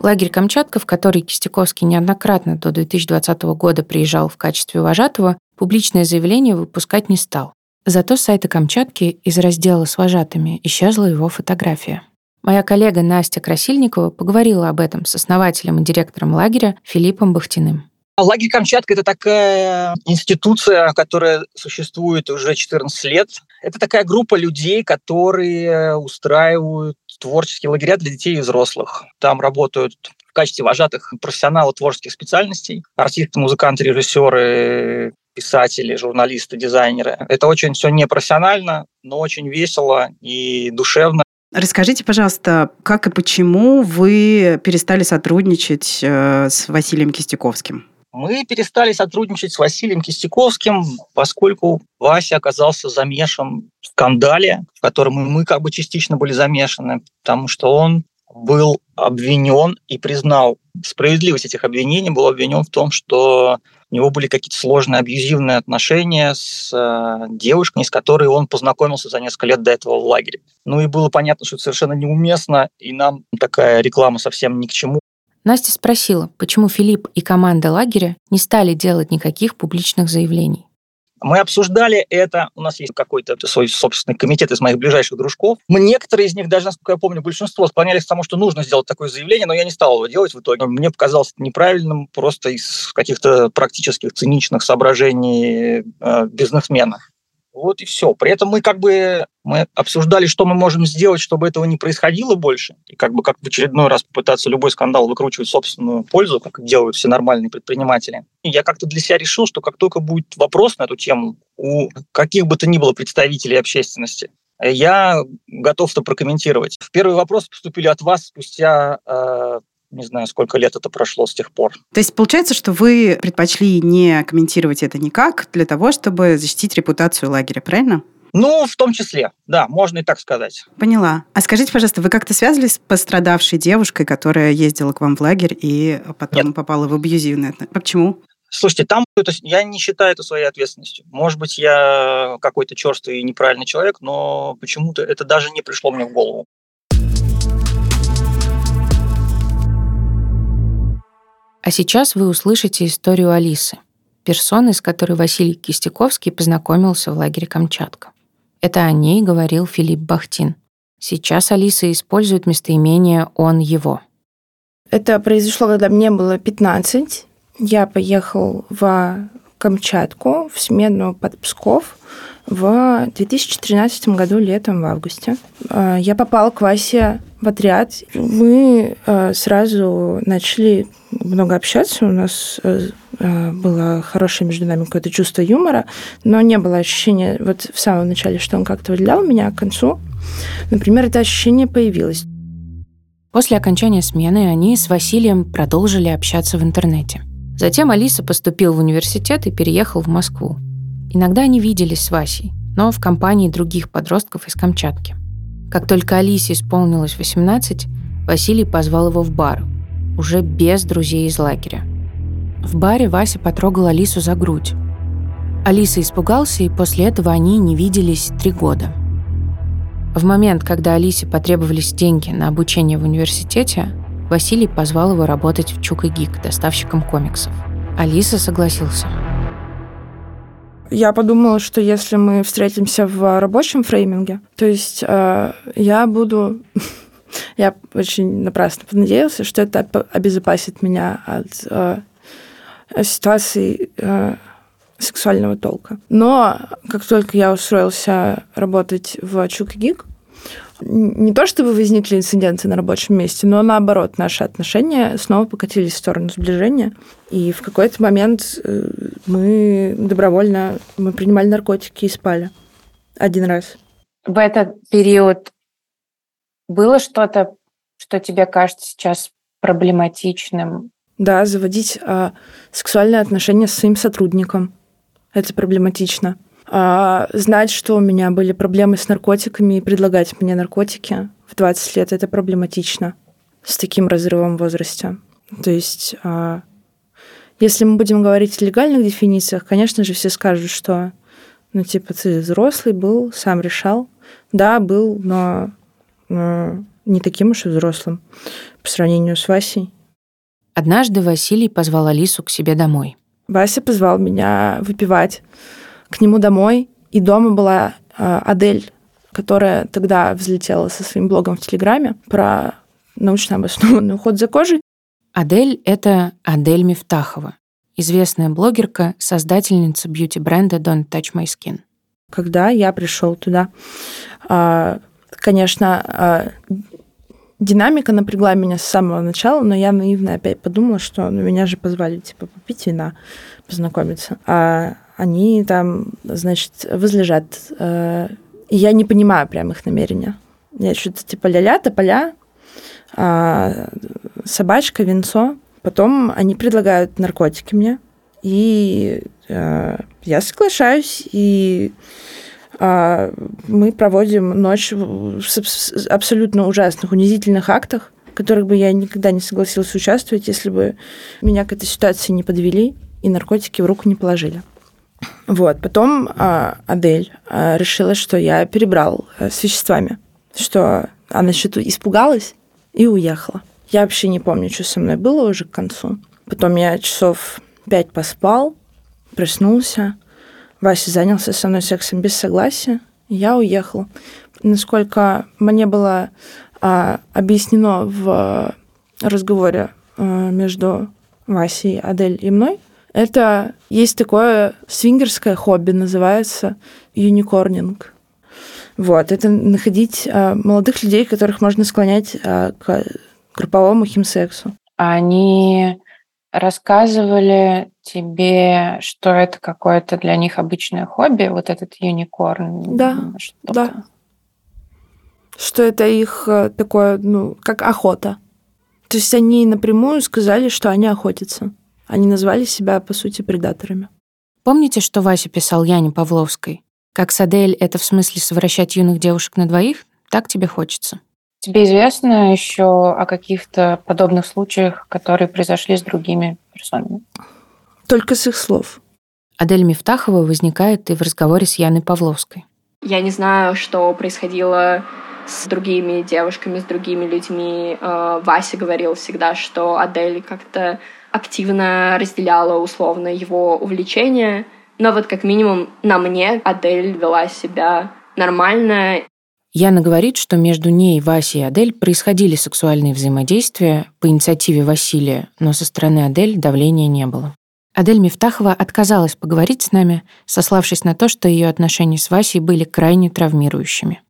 Лагерь Камчатка, в который Кистяковский неоднократно до 2020 года приезжал в качестве вожатого, публичное заявление выпускать не стал. Зато с сайта Камчатки из раздела с вожатыми исчезла его фотография. Моя коллега Настя Красильникова поговорила об этом с основателем и директором лагеря Филиппом Бахтиным. Лагерь Камчатка – это такая институция, которая существует уже 14 лет. Это такая группа людей, которые устраивают творческие лагеря для детей и взрослых. Там работают в качестве вожатых профессионалы творческих специальностей, артисты, музыканты, режиссеры, писатели, журналисты, дизайнеры. Это очень все непрофессионально, но очень весело и душевно. Расскажите, пожалуйста, как и почему вы перестали сотрудничать э, с Василием Кистяковским? Мы перестали сотрудничать с Василием Кистяковским, поскольку Вася оказался замешан в скандале, в котором мы как бы частично были замешаны, потому что он был обвинен и признал справедливость этих обвинений, был обвинен в том, что у него были какие-то сложные абьюзивные отношения с э, девушкой, с которой он познакомился за несколько лет до этого в лагере. Ну и было понятно, что это совершенно неуместно, и нам такая реклама совсем ни к чему. Настя спросила, почему Филипп и команда лагеря не стали делать никаких публичных заявлений. Мы обсуждали это, у нас есть какой-то свой собственный комитет из моих ближайших дружков. Мы некоторые из них, даже насколько я помню, большинство склонялись к тому, что нужно сделать такое заявление, но я не стал его делать в итоге. Мне показалось это неправильным просто из каких-то практических циничных соображений э, бизнесмена. Вот и все. При этом мы как бы мы обсуждали, что мы можем сделать, чтобы этого не происходило больше. И как бы как в очередной раз попытаться любой скандал выкручивать собственную пользу, как делают все нормальные предприниматели. И я как-то для себя решил, что как только будет вопрос на эту тему у каких бы то ни было представителей общественности, я готов это прокомментировать. В первый вопрос поступили от вас спустя э, не знаю, сколько лет это прошло с тех пор. То есть получается, что вы предпочли не комментировать это никак для того, чтобы защитить репутацию лагеря, правильно? Ну, в том числе, да, можно и так сказать. Поняла. А скажите, пожалуйста, вы как-то связывались с пострадавшей девушкой, которая ездила к вам в лагерь и потом Нет. попала в абьюзивное отношение? Почему? Слушайте, там это, я не считаю это своей ответственностью. Может быть, я какой-то черствый и неправильный человек, но почему-то это даже не пришло мне в голову. А сейчас вы услышите историю Алисы, персоны, с которой Василий Кистяковский познакомился в лагере Камчатка. Это о ней говорил Филипп Бахтин. Сейчас Алиса использует местоимение «он его». Это произошло, когда мне было 15. Я поехал в Камчатку, в смену под Псков в 2013 году летом, в августе. А, я попала к Васе в отряд. Мы а, сразу начали много общаться. У нас а, было хорошее между нами какое-то чувство юмора, но не было ощущения вот в самом начале, что он как-то выделял меня, к концу, например, это ощущение появилось. После окончания смены они с Василием продолжили общаться в интернете. Затем Алиса поступил в университет и переехал в Москву. Иногда они виделись с Васей, но в компании других подростков из Камчатки. Как только Алисе исполнилось 18, Василий позвал его в бар, уже без друзей из лагеря. В баре Вася потрогал Алису за грудь. Алиса испугался, и после этого они не виделись три года. В момент, когда Алисе потребовались деньги на обучение в университете, Василий позвал его работать в Чук и Гик, доставщиком комиксов. Алиса согласился. Я подумала, что если мы встретимся в рабочем фрейминге, то есть э, я буду... я очень напрасно понадеялся, что это обезопасит меня от э, ситуации э, сексуального толка. Но как только я устроился работать в Чук и Гик, не то чтобы возникли инциденты на рабочем месте, но наоборот, наши отношения снова покатились в сторону сближения. И в какой-то момент э, мы добровольно мы принимали наркотики и спали. Один раз. В этот период было что-то, что тебе кажется сейчас проблематичным? Да, заводить а, сексуальные отношения с своим сотрудником. Это проблематично. А, знать, что у меня были проблемы с наркотиками и предлагать мне наркотики в 20 лет, это проблематично с таким разрывом в возрасте. То есть, а, если мы будем говорить о легальных дефинициях, конечно же, все скажут, что, ну, типа, ты взрослый был, сам решал. Да, был, но, но не таким уж и взрослым по сравнению с Васей. Однажды Василий позвал Алису к себе домой. Вася позвал меня выпивать к нему домой, и дома была э, Адель, которая тогда взлетела со своим блогом в Телеграме про научно обоснованный уход за кожей. Адель — это Адель Мифтахова, известная блогерка, создательница бьюти-бренда Don't Touch My Skin. Когда я пришел туда, э, конечно, э, динамика напрягла меня с самого начала, но я наивно опять подумала, что ну, меня же позвали типа попить вина, познакомиться. А они там, значит, возлежат. Э, и я не понимаю прям их намерения. Я что-то типа ля-ля, тополя, а, собачка, венцо. Потом они предлагают наркотики мне. И э, я соглашаюсь, и э, мы проводим ночь в абсолютно ужасных, унизительных актах, в которых бы я никогда не согласилась участвовать, если бы меня к этой ситуации не подвели и наркотики в руку не положили. Вот. Потом а, Адель а, решила, что я перебрал а, с веществами, что она что-то испугалась и уехала. Я вообще не помню, что со мной было уже к концу. Потом я часов пять поспал, проснулся. Вася занялся со мной сексом без согласия. Я уехал. Насколько мне было а, объяснено в разговоре а, между Васей, Адель и мной, это есть такое свингерское хобби, называется юникорнинг. Вот, это находить а, молодых людей, которых можно склонять а, к групповому химсексу. Они рассказывали тебе, что это какое-то для них обычное хобби, вот этот юникорн? Да, да. Что это их э, такое, ну, как охота. То есть они напрямую сказали, что они охотятся. Они назвали себя, по сути, предаторами. Помните, что Вася писал Яне Павловской? Как Садель — это в смысле совращать юных девушек на двоих? Так тебе хочется. Тебе известно еще о каких-то подобных случаях, которые произошли с другими персонами? Только с их слов. Адель Мифтахова возникает и в разговоре с Яной Павловской. Я не знаю, что происходило с другими девушками, с другими людьми. Э, Вася говорил всегда, что Адель как-то активно разделяла условно его увлечения. Но вот как минимум на мне Адель вела себя нормально. Яна говорит, что между ней, Васей и Адель происходили сексуальные взаимодействия по инициативе Василия, но со стороны Адель давления не было. Адель Мифтахова отказалась поговорить с нами, сославшись на то, что ее отношения с Васей были крайне травмирующими.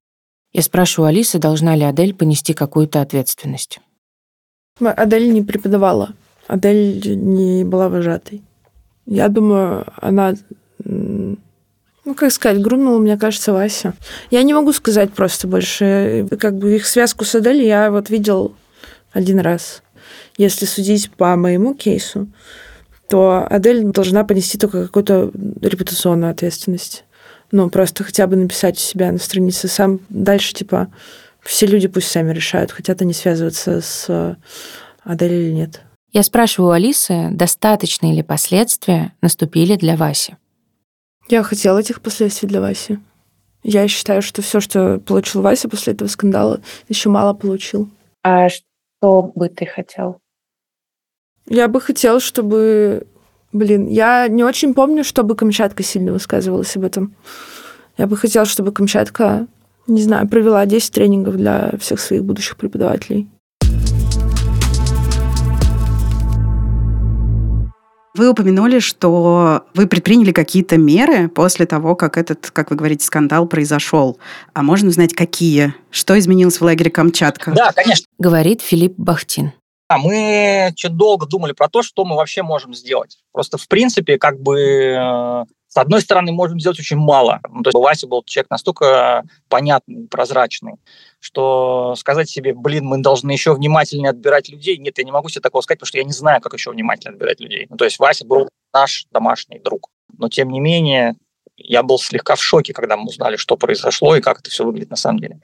Я спрашиваю Алисы, должна ли Адель понести какую-то ответственность. Адель не преподавала Адель не была вожатой. Я думаю, она, ну, как сказать, грумнула, мне кажется, Вася. Я не могу сказать просто больше. Как бы их связку с Адель я вот видел один раз. Если судить по моему кейсу, то Адель должна понести только какую-то репутационную ответственность. Ну, просто хотя бы написать у себя на странице сам. Дальше, типа, все люди пусть сами решают, хотят они связываться с Адель или нет. Я спрашиваю Алисы, достаточные ли последствия наступили для Васи. Я хотела этих последствий для Васи. Я считаю, что все, что получил Вася после этого скандала, еще мало получил. А что бы ты хотел? Я бы хотел, чтобы... Блин, я не очень помню, чтобы Камчатка сильно высказывалась об этом. Я бы хотела, чтобы Камчатка, не знаю, провела 10 тренингов для всех своих будущих преподавателей. Вы упомянули, что вы предприняли какие-то меры после того, как этот, как вы говорите, скандал произошел. А можно узнать, какие? Что изменилось в лагере Камчатка? Да, конечно. Говорит Филипп Бахтин. А мы чуть долго думали про то, что мы вообще можем сделать. Просто, в принципе, как бы э, с одной стороны, можем сделать очень мало. Ну, то есть Вася был человек настолько понятный, прозрачный, что сказать себе, блин, мы должны еще внимательнее отбирать людей, нет, я не могу себе такого сказать, потому что я не знаю, как еще внимательно отбирать людей. Ну, то есть Вася был наш домашний друг. Но, тем не менее, я был слегка в шоке, когда мы узнали, что произошло и как это все выглядит на самом деле.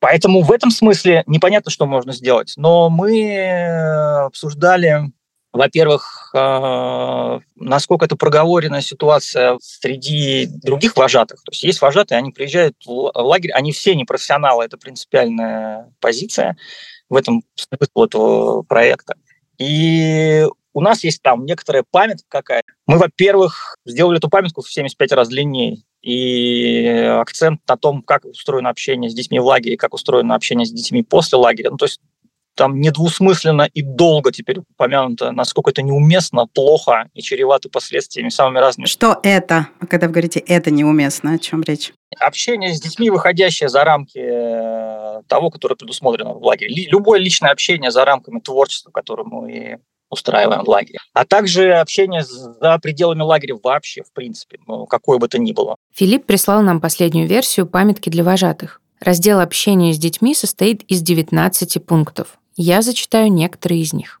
Поэтому в этом смысле непонятно, что можно сделать. Но мы обсуждали, во-первых, а, насколько это проговоренная ситуация среди других вожатых. То есть есть вожатые, они приезжают в лагерь, они все не профессионалы, это принципиальная позиция в этом смысл этого проекта. И у нас есть там некоторая памятка какая-то. Мы, во-первых, сделали эту памятку в 75 раз длиннее и акцент на том, как устроено общение с детьми в лагере, как устроено общение с детьми после лагеря. Ну, то есть там недвусмысленно и долго теперь упомянуто, насколько это неуместно, плохо и чревато последствиями самыми разными. Что это? Когда вы говорите «это неуместно», о чем речь? Общение с детьми, выходящее за рамки э, того, которое предусмотрено в лагере. Любое личное общение за рамками творчества, которое мы устраиваем в лагере. А также общение за пределами лагеря вообще, в принципе, ну, какое бы то ни было. Филипп прислал нам последнюю версию памятки для вожатых. Раздел общения с детьми состоит из 19 пунктов. Я зачитаю некоторые из них.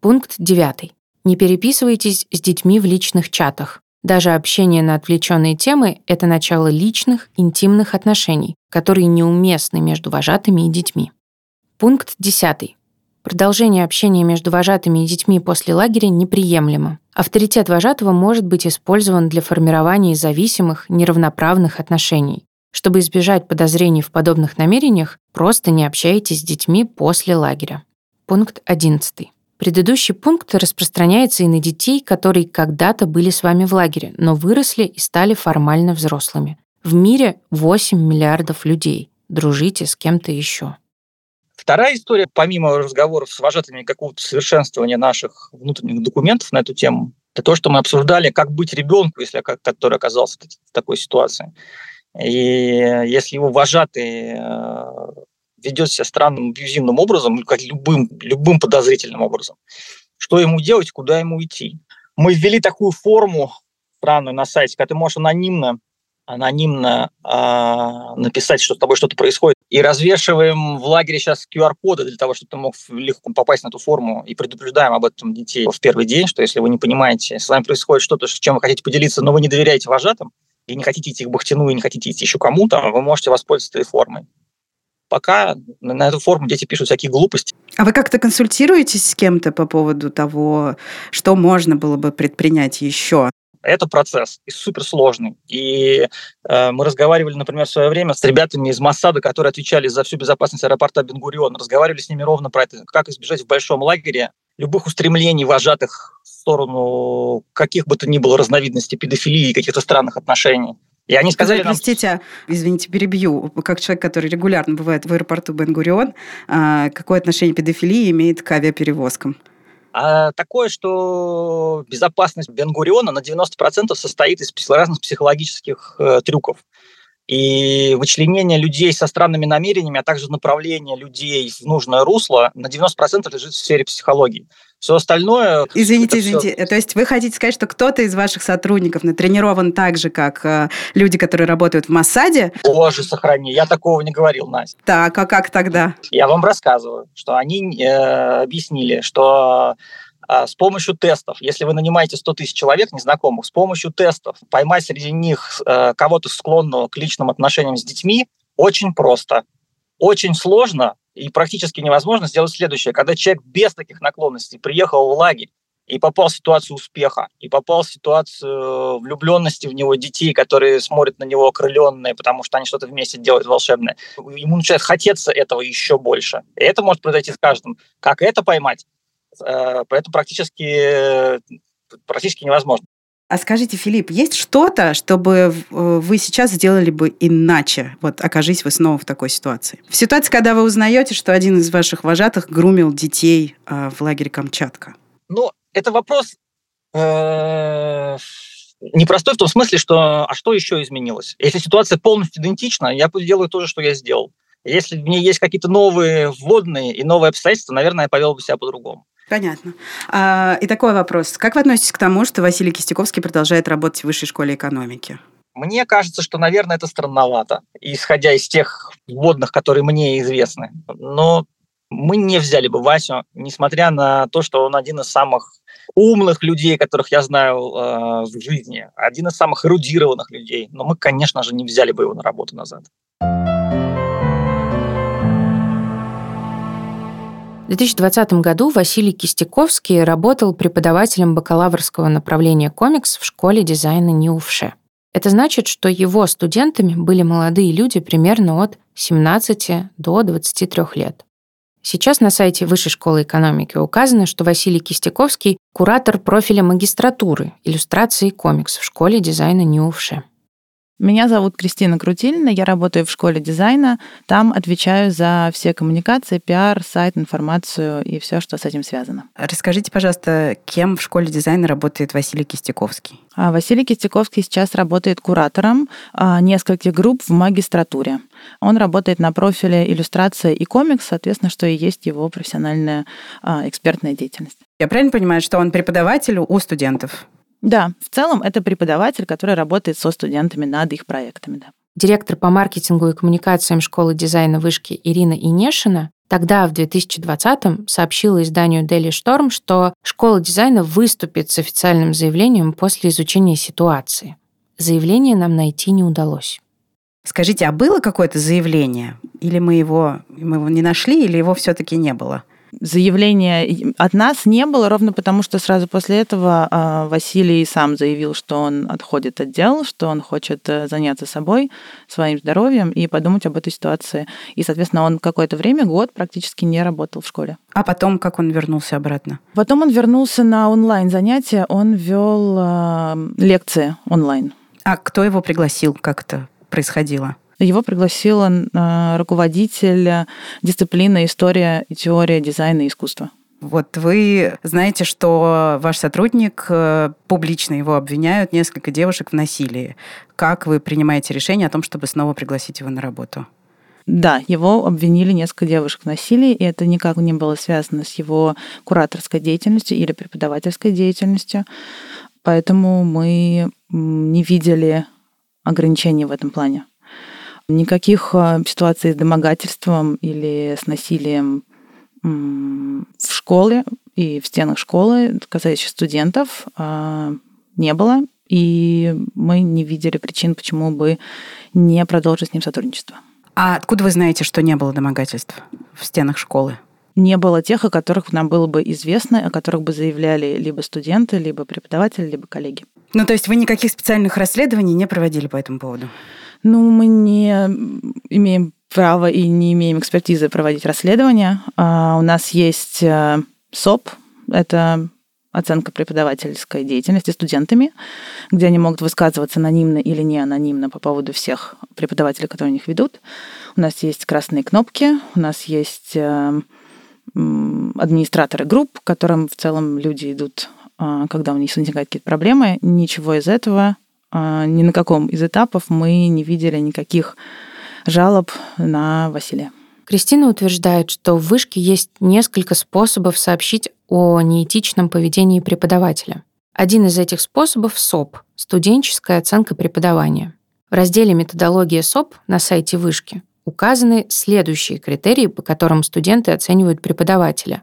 Пункт 9. Не переписывайтесь с детьми в личных чатах. Даже общение на отвлеченные темы – это начало личных, интимных отношений, которые неуместны между вожатыми и детьми. Пункт 10. Продолжение общения между вожатыми и детьми после лагеря неприемлемо. Авторитет вожатого может быть использован для формирования зависимых, неравноправных отношений. Чтобы избежать подозрений в подобных намерениях, просто не общайтесь с детьми после лагеря. Пункт 11. Предыдущий пункт распространяется и на детей, которые когда-то были с вами в лагере, но выросли и стали формально взрослыми. В мире 8 миллиардов людей. Дружите с кем-то еще. Вторая история, помимо разговоров с вожатыми какого-то совершенствования наших внутренних документов на эту тему, это то, что мы обсуждали, как быть ребенку, если который оказался в такой ситуации. И если его вожатый э, ведет себя странным, абьюзивным образом, ну, как любым, любым подозрительным образом, что ему делать, куда ему идти? Мы ввели такую форму странную на сайте, когда ты можешь анонимно анонимно э, написать, что с тобой что-то происходит. И развешиваем в лагере сейчас QR-коды для того, чтобы ты мог легко попасть на эту форму. И предупреждаем об этом детей в первый день, что если вы не понимаете, с вами происходит что-то, чем вы хотите поделиться, но вы не доверяете вожатым, и не хотите идти к Бахтину, и не хотите идти еще кому-то, вы можете воспользоваться этой формой. Пока на эту форму дети пишут всякие глупости. А вы как-то консультируетесь с кем-то по поводу того, что можно было бы предпринять еще? Это процесс и суперсложный. И э, мы разговаривали, например, в свое время с ребятами из Массада, которые отвечали за всю безопасность аэропорта Бенгурион. Разговаривали с ними ровно про это, как избежать в большом лагере любых устремлений вожатых сторону каких бы то ни было разновидностей педофилии и каких-то странных отношений. И они сказали нам... Простите, извините, перебью. Как человек, который регулярно бывает в аэропорту Бен-Гурион, а, какое отношение педофилии имеет к авиаперевозкам? А такое, что безопасность Бенгуриона на 90% состоит из разных психологических э, трюков. И вычленение людей со странными намерениями, а также направление людей в нужное русло на 90% лежит в сфере психологии. Все остальное... Извините, извините. Все... То есть вы хотите сказать, что кто-то из ваших сотрудников натренирован так же, как э, люди, которые работают в Массаде? Боже, сохрани. Я такого не говорил, Настя. Так, а как тогда? Я вам рассказываю, что они э, объяснили, что э, с помощью тестов, если вы нанимаете 100 тысяч человек незнакомых, с помощью тестов поймать среди них э, кого-то склонного к личным отношениям с детьми очень просто. Очень сложно, и практически невозможно сделать следующее. Когда человек без таких наклонностей приехал в лагерь, и попал в ситуацию успеха, и попал в ситуацию влюбленности в него детей, которые смотрят на него окрыленные, потому что они что-то вместе делают волшебное. Ему начинает хотеться этого еще больше. И это может произойти с каждым. Как это поймать? Э, это практически, практически невозможно. А скажите, Филипп, есть что-то, чтобы э, вы сейчас сделали бы иначе? Вот окажись вы снова в такой ситуации. В ситуации, когда вы узнаете, что один из ваших вожатых грумил детей э, в лагере Камчатка. Ну, это вопрос э, непростой в том смысле, что а что еще изменилось? Если ситуация полностью идентична, я делаю то же, что я сделал. Если в ней есть какие-то новые вводные и новые обстоятельства, наверное, я повел бы себя по-другому. Понятно. А, и такой вопрос. Как вы относитесь к тому, что Василий Кистяковский продолжает работать в Высшей школе экономики? Мне кажется, что, наверное, это странновато, исходя из тех вводных, которые мне известны. Но мы не взяли бы Васю, несмотря на то, что он один из самых умных людей, которых я знаю э, в жизни, один из самых эрудированных людей. Но мы, конечно же, не взяли бы его на работу назад. 2020 году Василий Кистяковский работал преподавателем бакалаврского направления комикс в школе дизайна НИУФШЕ. Это значит, что его студентами были молодые люди примерно от 17 до 23 лет. Сейчас на сайте Высшей школы экономики указано, что Василий Кистяковский – куратор профиля магистратуры иллюстрации комикс в школе дизайна НИУ ВШЭ. Меня зовут Кристина Крутильна, я работаю в школе дизайна. Там отвечаю за все коммуникации, пиар, сайт, информацию и все, что с этим связано. Расскажите, пожалуйста, кем в школе дизайна работает Василий Кистяковский? А Василий Кистяковский сейчас работает куратором а, нескольких групп в магистратуре. Он работает на профиле иллюстрация и комикс, соответственно, что и есть его профессиональная а, экспертная деятельность. Я правильно понимаю, что он преподаватель у студентов? Да, в целом это преподаватель, который работает со студентами над их проектами. Да. Директор по маркетингу и коммуникациям школы дизайна вышки Ирина Инешина тогда, в 2020-м, сообщила изданию Daily Storm, что школа дизайна выступит с официальным заявлением после изучения ситуации. Заявление нам найти не удалось. Скажите, а было какое-то заявление? Или мы его, мы его не нашли, или его все-таки не было? Заявления от нас не было, ровно потому, что сразу после этого а, Василий сам заявил, что он отходит от дел, что он хочет э, заняться собой, своим здоровьем и подумать об этой ситуации. И, соответственно, он какое-то время, год практически не работал в школе. А потом как он вернулся обратно? Потом он вернулся на онлайн-занятия, он вел а, лекции онлайн. А кто его пригласил? Как это происходило? Его пригласил э, руководитель дисциплины «История и теория дизайна и искусства». Вот вы знаете, что ваш сотрудник, э, публично его обвиняют, несколько девушек в насилии. Как вы принимаете решение о том, чтобы снова пригласить его на работу? Да, его обвинили несколько девушек в насилии, и это никак не было связано с его кураторской деятельностью или преподавательской деятельностью. Поэтому мы не видели ограничений в этом плане. Никаких а, ситуаций с домогательством или с насилием в школе и в стенах школы, касающихся студентов, а, не было. И мы не видели причин, почему бы не продолжить с ним сотрудничество. А откуда вы знаете, что не было домогательств в стенах школы? Не было тех, о которых нам было бы известно, о которых бы заявляли либо студенты, либо преподаватели, либо коллеги. Ну, то есть вы никаких специальных расследований не проводили по этому поводу? Ну, мы не имеем права и не имеем экспертизы проводить расследования. А у нас есть э, СОП, это оценка преподавательской деятельности студентами, где они могут высказываться анонимно или не анонимно по поводу всех преподавателей, которые у них ведут. У нас есть красные кнопки, у нас есть э, администраторы групп, к которым в целом люди идут, а, когда у них возникают какие-то проблемы. Ничего из этого ни на каком из этапов мы не видели никаких жалоб на Василия. Кристина утверждает, что в вышке есть несколько способов сообщить о неэтичном поведении преподавателя. Один из этих способов – СОП – студенческая оценка преподавания. В разделе «Методология СОП» на сайте вышки указаны следующие критерии, по которым студенты оценивают преподавателя.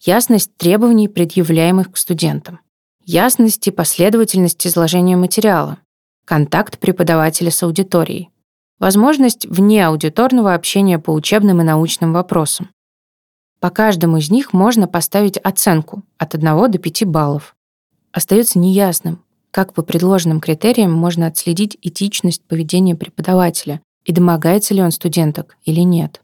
Ясность требований, предъявляемых к студентам ясность и последовательность изложения материала, контакт преподавателя с аудиторией, возможность вне аудиторного общения по учебным и научным вопросам, По каждому из них можно поставить оценку от 1 до 5 баллов. Остается неясным, как по предложенным критериям можно отследить этичность поведения преподавателя и домогается ли он студенток или нет.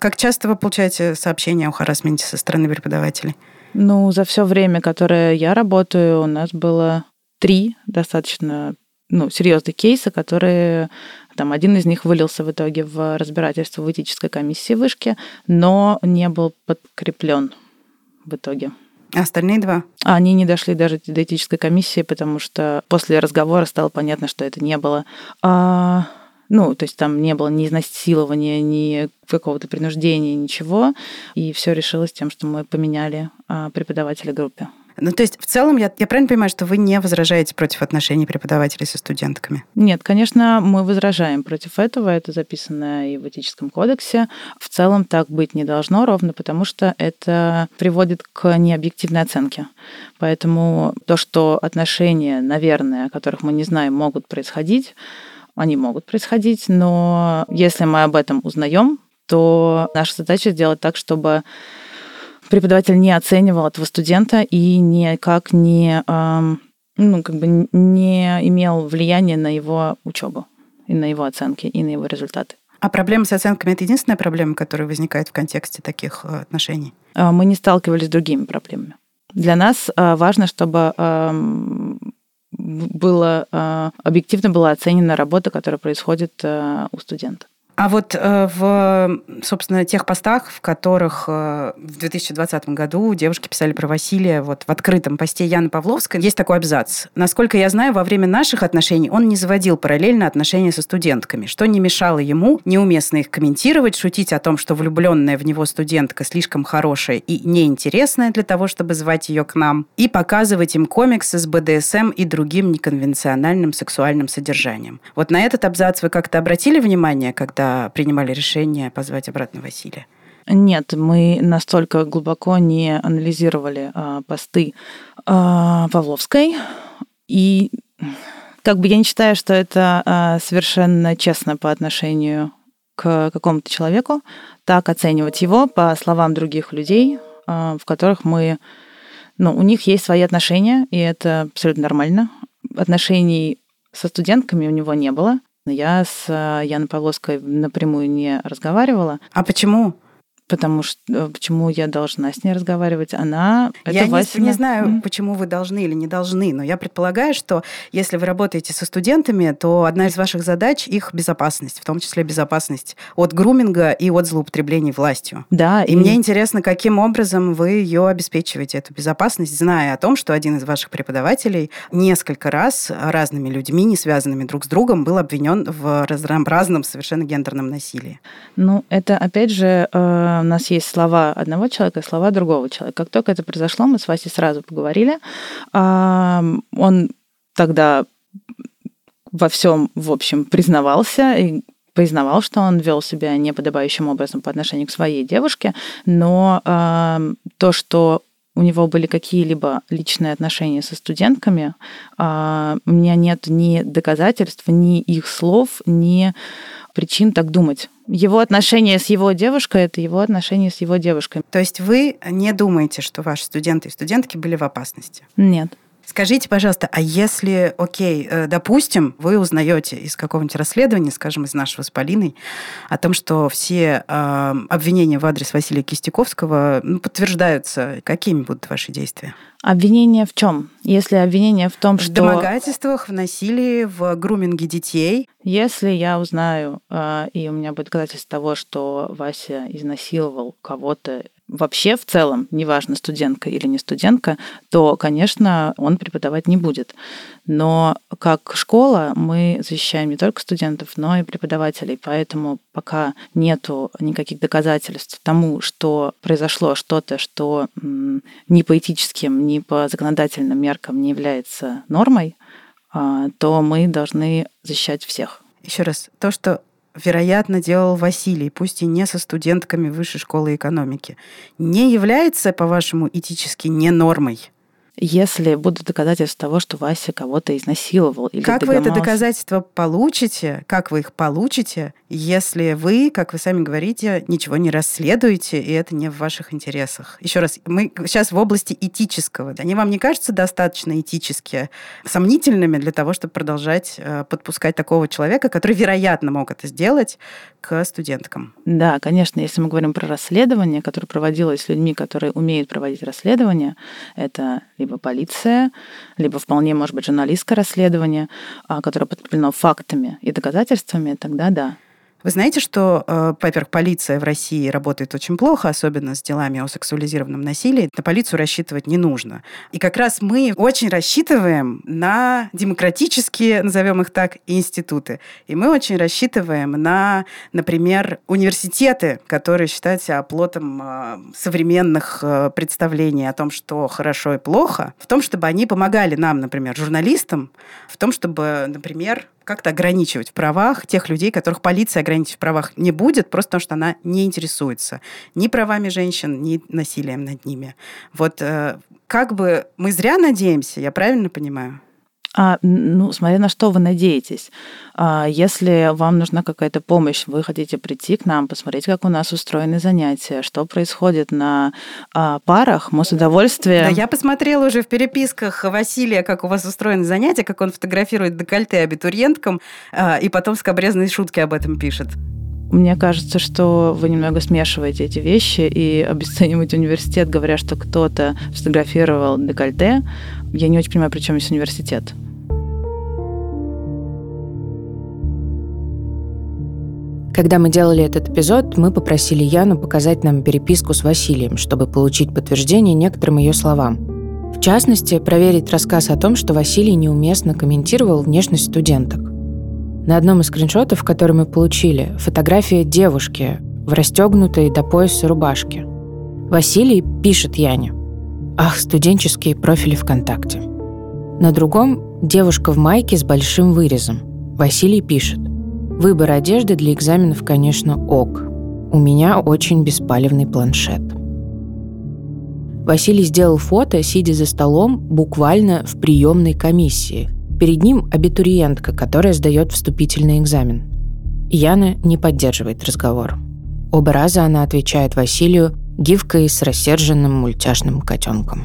Как часто вы получаете сообщения о харасменте со стороны преподавателей? Ну, за все время, которое я работаю, у нас было три достаточно ну, серьезных кейса, которые там один из них вылился в итоге в разбирательство в этической комиссии вышки, но не был подкреплен в итоге. А остальные два? Они не дошли даже до этической комиссии, потому что после разговора стало понятно, что это не было. А, ну, то есть там не было ни изнасилования, ни какого-то принуждения, ничего. И все решилось тем, что мы поменяли а, преподавателя группе. Ну, то есть, в целом, я, я правильно понимаю, что вы не возражаете против отношений преподавателей со студентками? Нет, конечно, мы возражаем против этого. Это записано и в этическом кодексе. В целом так быть не должно, ровно потому что это приводит к необъективной оценке. Поэтому то, что отношения, наверное, о которых мы не знаем, могут происходить, они могут происходить, но если мы об этом узнаем, то наша задача сделать так, чтобы преподаватель не оценивал этого студента и никак не, ну, как бы не имел влияния на его учебу и на его оценки, и на его результаты. А проблема с оценками – это единственная проблема, которая возникает в контексте таких э, отношений? А, мы не сталкивались с другими проблемами. Для нас а, важно, чтобы было, а, объективно была оценена работа, которая происходит у студента. А вот э, в, собственно, тех постах, в которых э, в 2020 году девушки писали про Василия, вот в открытом посте Яны Павловской, есть такой абзац. Насколько я знаю, во время наших отношений он не заводил параллельно отношения со студентками, что не мешало ему неуместно их комментировать, шутить о том, что влюбленная в него студентка слишком хорошая и неинтересная для того, чтобы звать ее к нам, и показывать им комиксы с БДСМ и другим неконвенциональным сексуальным содержанием. Вот на этот абзац вы как-то обратили внимание, когда когда принимали решение позвать обратно Василия? Нет, мы настолько глубоко не анализировали а, посты а, Павловской. И как бы я не считаю, что это а, совершенно честно по отношению к какому-то человеку, так оценивать его по словам других людей, а, в которых мы... Ну, у них есть свои отношения, и это абсолютно нормально. Отношений со студентками у него не было. Я с э, Яной Павловской напрямую не разговаривала. А почему? Потому что э, почему я должна с ней разговаривать? Она это Я Васина. не, не знаю, mm-hmm. почему вы должны или не должны, но я предполагаю, что если вы работаете со студентами, то одна из ваших задач их безопасность, в том числе безопасность от груминга и от злоупотреблений властью. Да. И, и мне интересно, каким образом вы ее обеспечиваете, эту безопасность, зная о том, что один из ваших преподавателей несколько раз разными людьми, не связанными друг с другом, был обвинен в разном совершенно гендерном насилии. Ну, это опять же э, у нас есть слова одного человека слова другого человека. Как только это произошло, мы с Васей сразу поговорили. Он тогда во всем, в общем, признавался и признавал, что он вел себя неподобающим образом по отношению к своей девушке, но э, то, что у него были какие-либо личные отношения со студентками, э, у меня нет ни доказательств, ни их слов, ни причин так думать. Его отношения с его девушкой – это его отношения с его девушкой. То есть вы не думаете, что ваши студенты и студентки были в опасности? Нет. Скажите, пожалуйста, а если, окей, э, допустим, вы узнаете из какого-нибудь расследования, скажем, из нашего с Полиной, о том, что все э, обвинения в адрес Василия Кистяковского ну, подтверждаются, какими будут ваши действия? Обвинение в чем? Если обвинение в том, в что... В домогательствах, в насилии, в груминге детей. Если я узнаю, э, и у меня будет доказательство того, что Вася изнасиловал кого-то вообще в целом, неважно, студентка или не студентка, то, конечно, он преподавать не будет. Но как школа мы защищаем не только студентов, но и преподавателей. Поэтому пока нету никаких доказательств тому, что произошло что-то, что ни по этическим, ни по законодательным меркам не является нормой, а, то мы должны защищать всех. Еще раз, то, что вероятно, делал Василий, пусть и не со студентками Высшей школы экономики, не является, по-вашему, этически не нормой? Если будут доказательства того, что Вася кого-то изнасиловал или Как вы это доказательство получите, как вы их получите, если вы, как вы сами говорите, ничего не расследуете, и это не в ваших интересах? Еще раз, мы сейчас в области этического. Они вам не кажутся достаточно этически сомнительными для того, чтобы продолжать э, подпускать такого человека, который, вероятно, мог это сделать, к студенткам? Да, конечно, если мы говорим про расследование, которое проводилось людьми, которые умеют проводить расследование, это либо полиция, либо вполне, может быть, журналистское расследование, а, которое подкреплено фактами и доказательствами, тогда да. Вы знаете, что, э, во-первых, полиция в России работает очень плохо, особенно с делами о сексуализированном насилии. На полицию рассчитывать не нужно. И как раз мы очень рассчитываем на демократические, назовем их так, институты. И мы очень рассчитываем на, например, университеты, которые считают себя оплотом э, современных э, представлений о том, что хорошо и плохо, в том, чтобы они помогали нам, например, журналистам, в том, чтобы, например, как-то ограничивать в правах тех людей, которых полиция ограничивать в правах не будет, просто потому что она не интересуется ни правами женщин, ни насилием над ними. Вот э, как бы мы зря надеемся, я правильно понимаю? А, ну, смотря на что вы надеетесь. А, если вам нужна какая-то помощь, вы хотите прийти к нам, посмотреть, как у нас устроены занятия, что происходит на а, парах, мы с удовольствием... Да, я посмотрела уже в переписках Василия, как у вас устроены занятия, как он фотографирует декольте абитуриенткам, а, и потом скобрезные шутки об этом пишет. Мне кажется, что вы немного смешиваете эти вещи и обесцениваете университет, говоря, что кто-то сфотографировал декольте. Я не очень понимаю, при чем здесь университет. Когда мы делали этот эпизод, мы попросили Яну показать нам переписку с Василием, чтобы получить подтверждение некоторым ее словам. В частности, проверить рассказ о том, что Василий неуместно комментировал внешность студенток. На одном из скриншотов, который мы получили, фотография девушки в расстегнутой до пояса рубашке. Василий пишет Яне. Ах, студенческие профили ВКонтакте. На другом девушка в майке с большим вырезом. Василий пишет. Выбор одежды для экзаменов, конечно, ок. У меня очень беспалевный планшет. Василий сделал фото, сидя за столом, буквально в приемной комиссии. Перед ним абитуриентка, которая сдает вступительный экзамен. Яна не поддерживает разговор. Оба раза она отвечает Василию гифкой с рассерженным мультяшным котенком.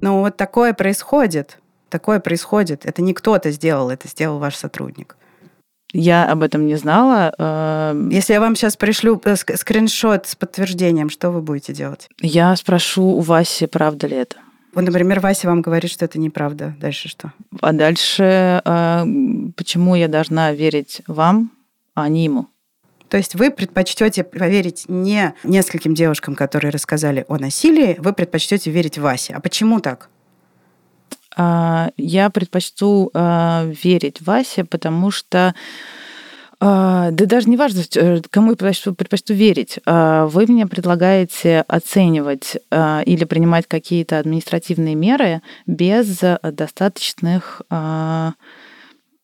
Ну вот такое происходит. Такое происходит. Это не кто-то сделал, это сделал ваш сотрудник. Я об этом не знала. Э, Если я вам сейчас пришлю э, скриншот с подтверждением, что вы будете делать? Я спрошу у Васи, правда ли это. Вот, например, Вася вам говорит, что это неправда. Дальше что? А дальше э, почему я должна верить вам, а не ему? То есть вы предпочтете поверить не нескольким девушкам, которые рассказали о насилии, вы предпочтете верить Васе. А почему так? А, я предпочту а, верить Васе, потому что а, да даже не важно, э, кому я предпочту, предпочту верить. Вы мне предлагаете оценивать или принимать какие-то административные меры без достаточных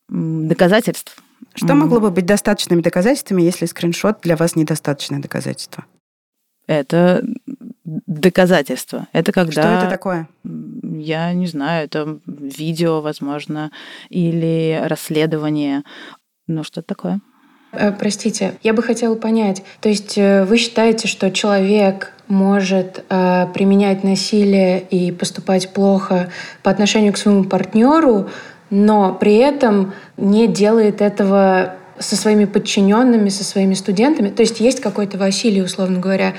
доказательств. Что могло бы быть достаточными доказательствами, если скриншот для вас недостаточное доказательство? Это доказательство. Это когда... Что это такое? Я не знаю, это видео, возможно, или расследование. Ну, что-то такое. Э, простите, я бы хотела понять, то есть э, вы считаете, что человек может э, применять насилие и поступать плохо по отношению к своему партнеру, но при этом не делает этого со своими подчиненными, со своими студентами. То есть есть какой-то Василий, условно говоря,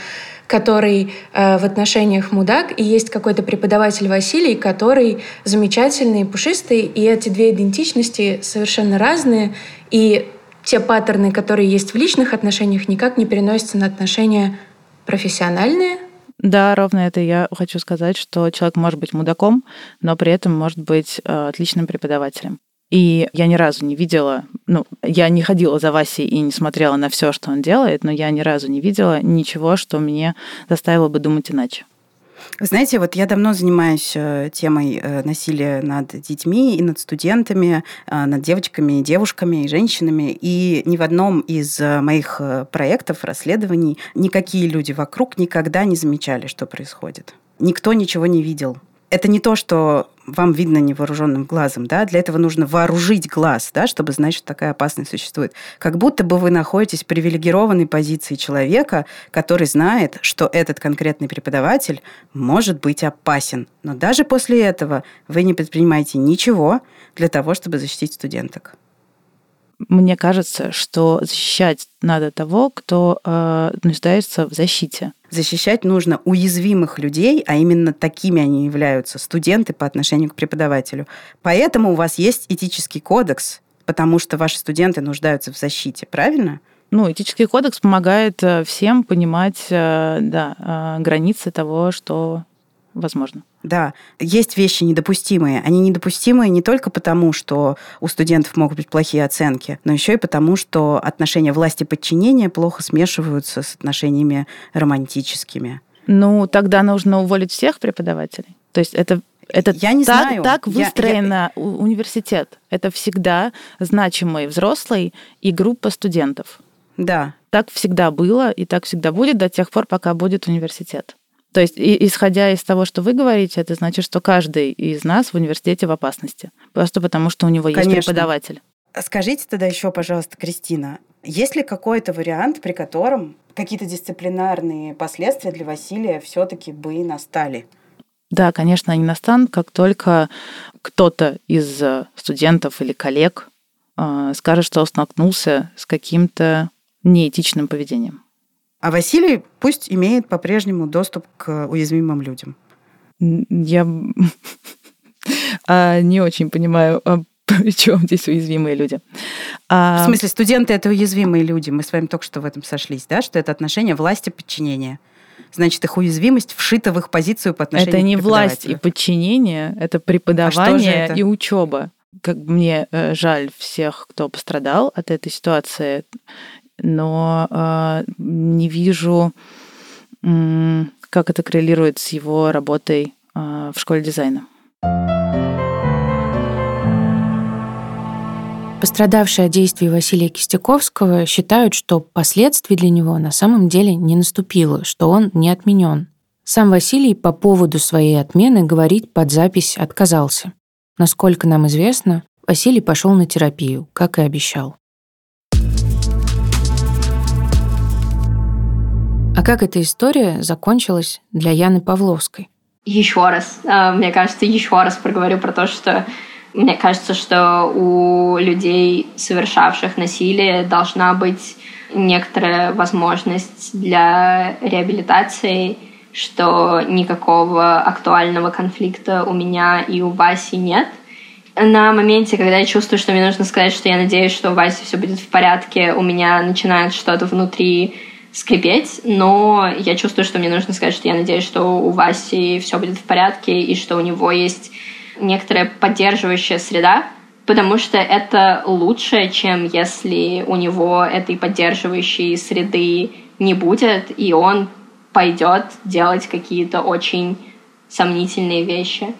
который э, в отношениях мудак, и есть какой-то преподаватель Василий, который замечательный, пушистый, и эти две идентичности совершенно разные, и те паттерны, которые есть в личных отношениях, никак не переносятся на отношения профессиональные. Да, ровно это я хочу сказать, что человек может быть мудаком, но при этом может быть э, отличным преподавателем. И я ни разу не видела, ну, я не ходила за Васей и не смотрела на все, что он делает, но я ни разу не видела ничего, что мне заставило бы думать иначе. Знаете, вот я давно занимаюсь э, темой э, насилия над детьми и над студентами, э, над девочками и девушками и женщинами. И ни в одном из моих проектов, расследований, никакие люди вокруг никогда не замечали, что происходит. никто ничего не видел. Это не то, что вам видно невооруженным глазом, да, для этого нужно вооружить глаз, да, чтобы знать, что такая опасность существует. Как будто бы вы находитесь в привилегированной позиции человека, который знает, что этот конкретный преподаватель может быть опасен. Но даже после этого вы не предпринимаете ничего для того, чтобы защитить студенток мне кажется, что защищать надо того, кто э, нуждается в защите. Защищать нужно уязвимых людей, а именно такими они являются студенты по отношению к преподавателю. Поэтому у вас есть этический кодекс, потому что ваши студенты нуждаются в защите, правильно? Ну, этический кодекс помогает э, всем понимать э, да, э, границы того, что возможно. Да, есть вещи недопустимые. Они недопустимые не только потому, что у студентов могут быть плохие оценки, но еще и потому, что отношения власти подчинения плохо смешиваются с отношениями романтическими. Ну, тогда нужно уволить всех преподавателей. То есть это это я не так, знаю. Так выстроен я, я... университет. Это всегда значимый взрослый и группа студентов. Да. Так всегда было и так всегда будет до тех пор, пока будет университет. То есть, и, исходя из того, что вы говорите, это значит, что каждый из нас в университете в опасности. Просто потому, что у него Конечно. есть преподаватель. Скажите тогда еще, пожалуйста, Кристина, есть ли какой-то вариант, при котором какие-то дисциплинарные последствия для Василия все-таки бы настали? Да, конечно, они настанут, как только кто-то из студентов или коллег э, скажет, что столкнулся с каким-то неэтичным поведением. А Василий пусть имеет по-прежнему доступ к уязвимым людям. Я а, не очень понимаю, а при чем здесь уязвимые люди. А... В смысле, студенты это уязвимые люди. Мы с вами только что в этом сошлись, да, что это отношение власти подчинения. Значит, их уязвимость вшита в их позицию по отношению Это не к власть и подчинение, это преподавание а это? и учеба. Как мне э, жаль всех, кто пострадал от этой ситуации но э, не вижу, э, как это коррелирует с его работой э, в школе дизайна. Пострадавшие от действий Василия Кистяковского считают, что последствий для него на самом деле не наступило, что он не отменен. Сам Василий по поводу своей отмены говорить под запись отказался. Насколько нам известно, Василий пошел на терапию, как и обещал. А как эта история закончилась для Яны Павловской? Еще раз, а, мне кажется, еще раз проговорю про то, что мне кажется, что у людей, совершавших насилие, должна быть некоторая возможность для реабилитации, что никакого актуального конфликта у меня и у Васи нет. На моменте, когда я чувствую, что мне нужно сказать, что я надеюсь, что у Васи все будет в порядке, у меня начинает что-то внутри скрипеть, но я чувствую, что мне нужно сказать, что я надеюсь, что у Васи все будет в порядке и что у него есть некоторая поддерживающая среда, потому что это лучше, чем если у него этой поддерживающей среды не будет, и он пойдет делать какие-то очень сомнительные вещи.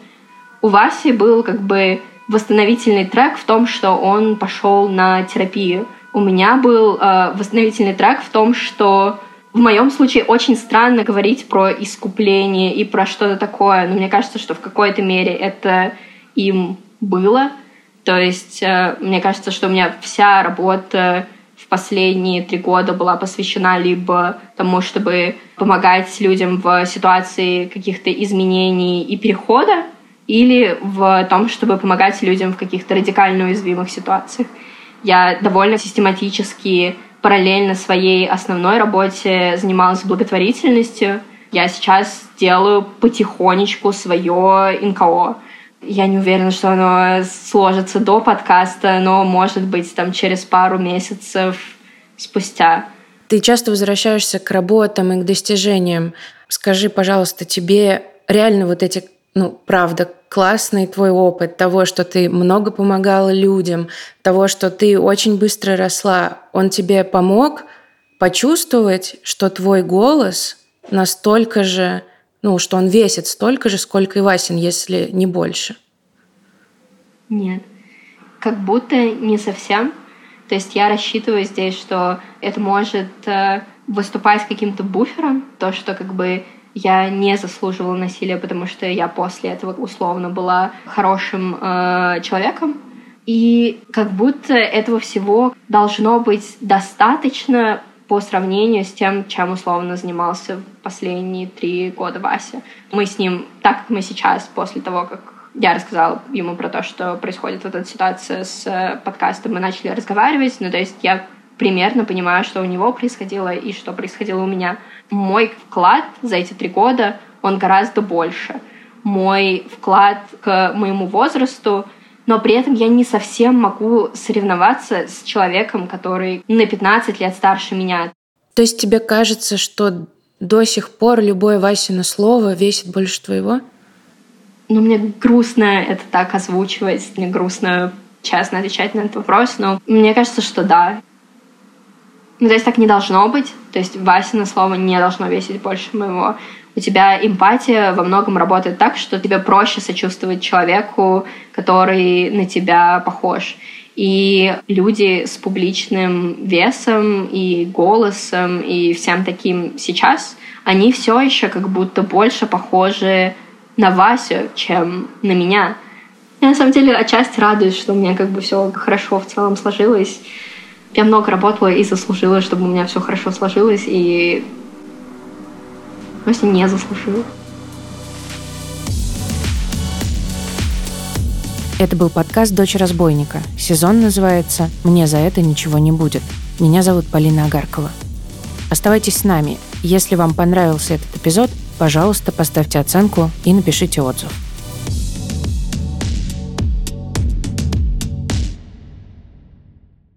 У Васи был как бы восстановительный трек в том, что он пошел на терапию у меня был э, восстановительный трек в том, что в моем случае очень странно говорить про искупление и про что-то такое, но мне кажется, что в какой-то мере это им было. То есть э, мне кажется, что у меня вся работа в последние три года была посвящена либо тому, чтобы помогать людям в ситуации каких-то изменений и перехода, или в том, чтобы помогать людям в каких-то радикально уязвимых ситуациях. Я довольно систематически параллельно своей основной работе занималась благотворительностью. Я сейчас делаю потихонечку свое НКО. Я не уверена, что оно сложится до подкаста, но, может быть, там через пару месяцев спустя. Ты часто возвращаешься к работам и к достижениям. Скажи, пожалуйста, тебе реально вот эти ну, правда, классный твой опыт того, что ты много помогала людям, того, что ты очень быстро росла, он тебе помог почувствовать, что твой голос настолько же, ну, что он весит столько же, сколько и Васин, если не больше? Нет, как будто не совсем. То есть я рассчитываю здесь, что это может э, выступать каким-то буфером, то, что как бы я не заслуживала насилия, потому что я после этого условно была хорошим э, человеком. И как будто этого всего должно быть достаточно по сравнению с тем, чем условно занимался последние три года Вася. Мы с ним, так как мы сейчас, после того, как я рассказала ему про то, что происходит вот эта ситуация с э, подкастом, мы начали разговаривать, ну, то есть я примерно понимаю, что у него происходило и что происходило у меня. Мой вклад за эти три года, он гораздо больше. Мой вклад к моему возрасту, но при этом я не совсем могу соревноваться с человеком, который на 15 лет старше меня. То есть тебе кажется, что до сих пор любое Васино слово весит больше твоего? Ну, мне грустно это так озвучивать, мне грустно честно отвечать на этот вопрос, но мне кажется, что да. Ну, то есть так не должно быть. То есть Васина слово не должно весить больше моего. У тебя эмпатия во многом работает так, что тебе проще сочувствовать человеку, который на тебя похож. И люди с публичным весом и голосом и всем таким сейчас, они все еще как будто больше похожи на Васю, чем на меня. Я на самом деле отчасти радуюсь, что у меня как бы все хорошо в целом сложилось. Я много работала и заслужила, чтобы у меня все хорошо сложилось, и просто не заслужила. Это был подкаст «Дочь разбойника». Сезон называется «Мне за это ничего не будет». Меня зовут Полина Агаркова. Оставайтесь с нами. Если вам понравился этот эпизод, пожалуйста, поставьте оценку и напишите отзыв.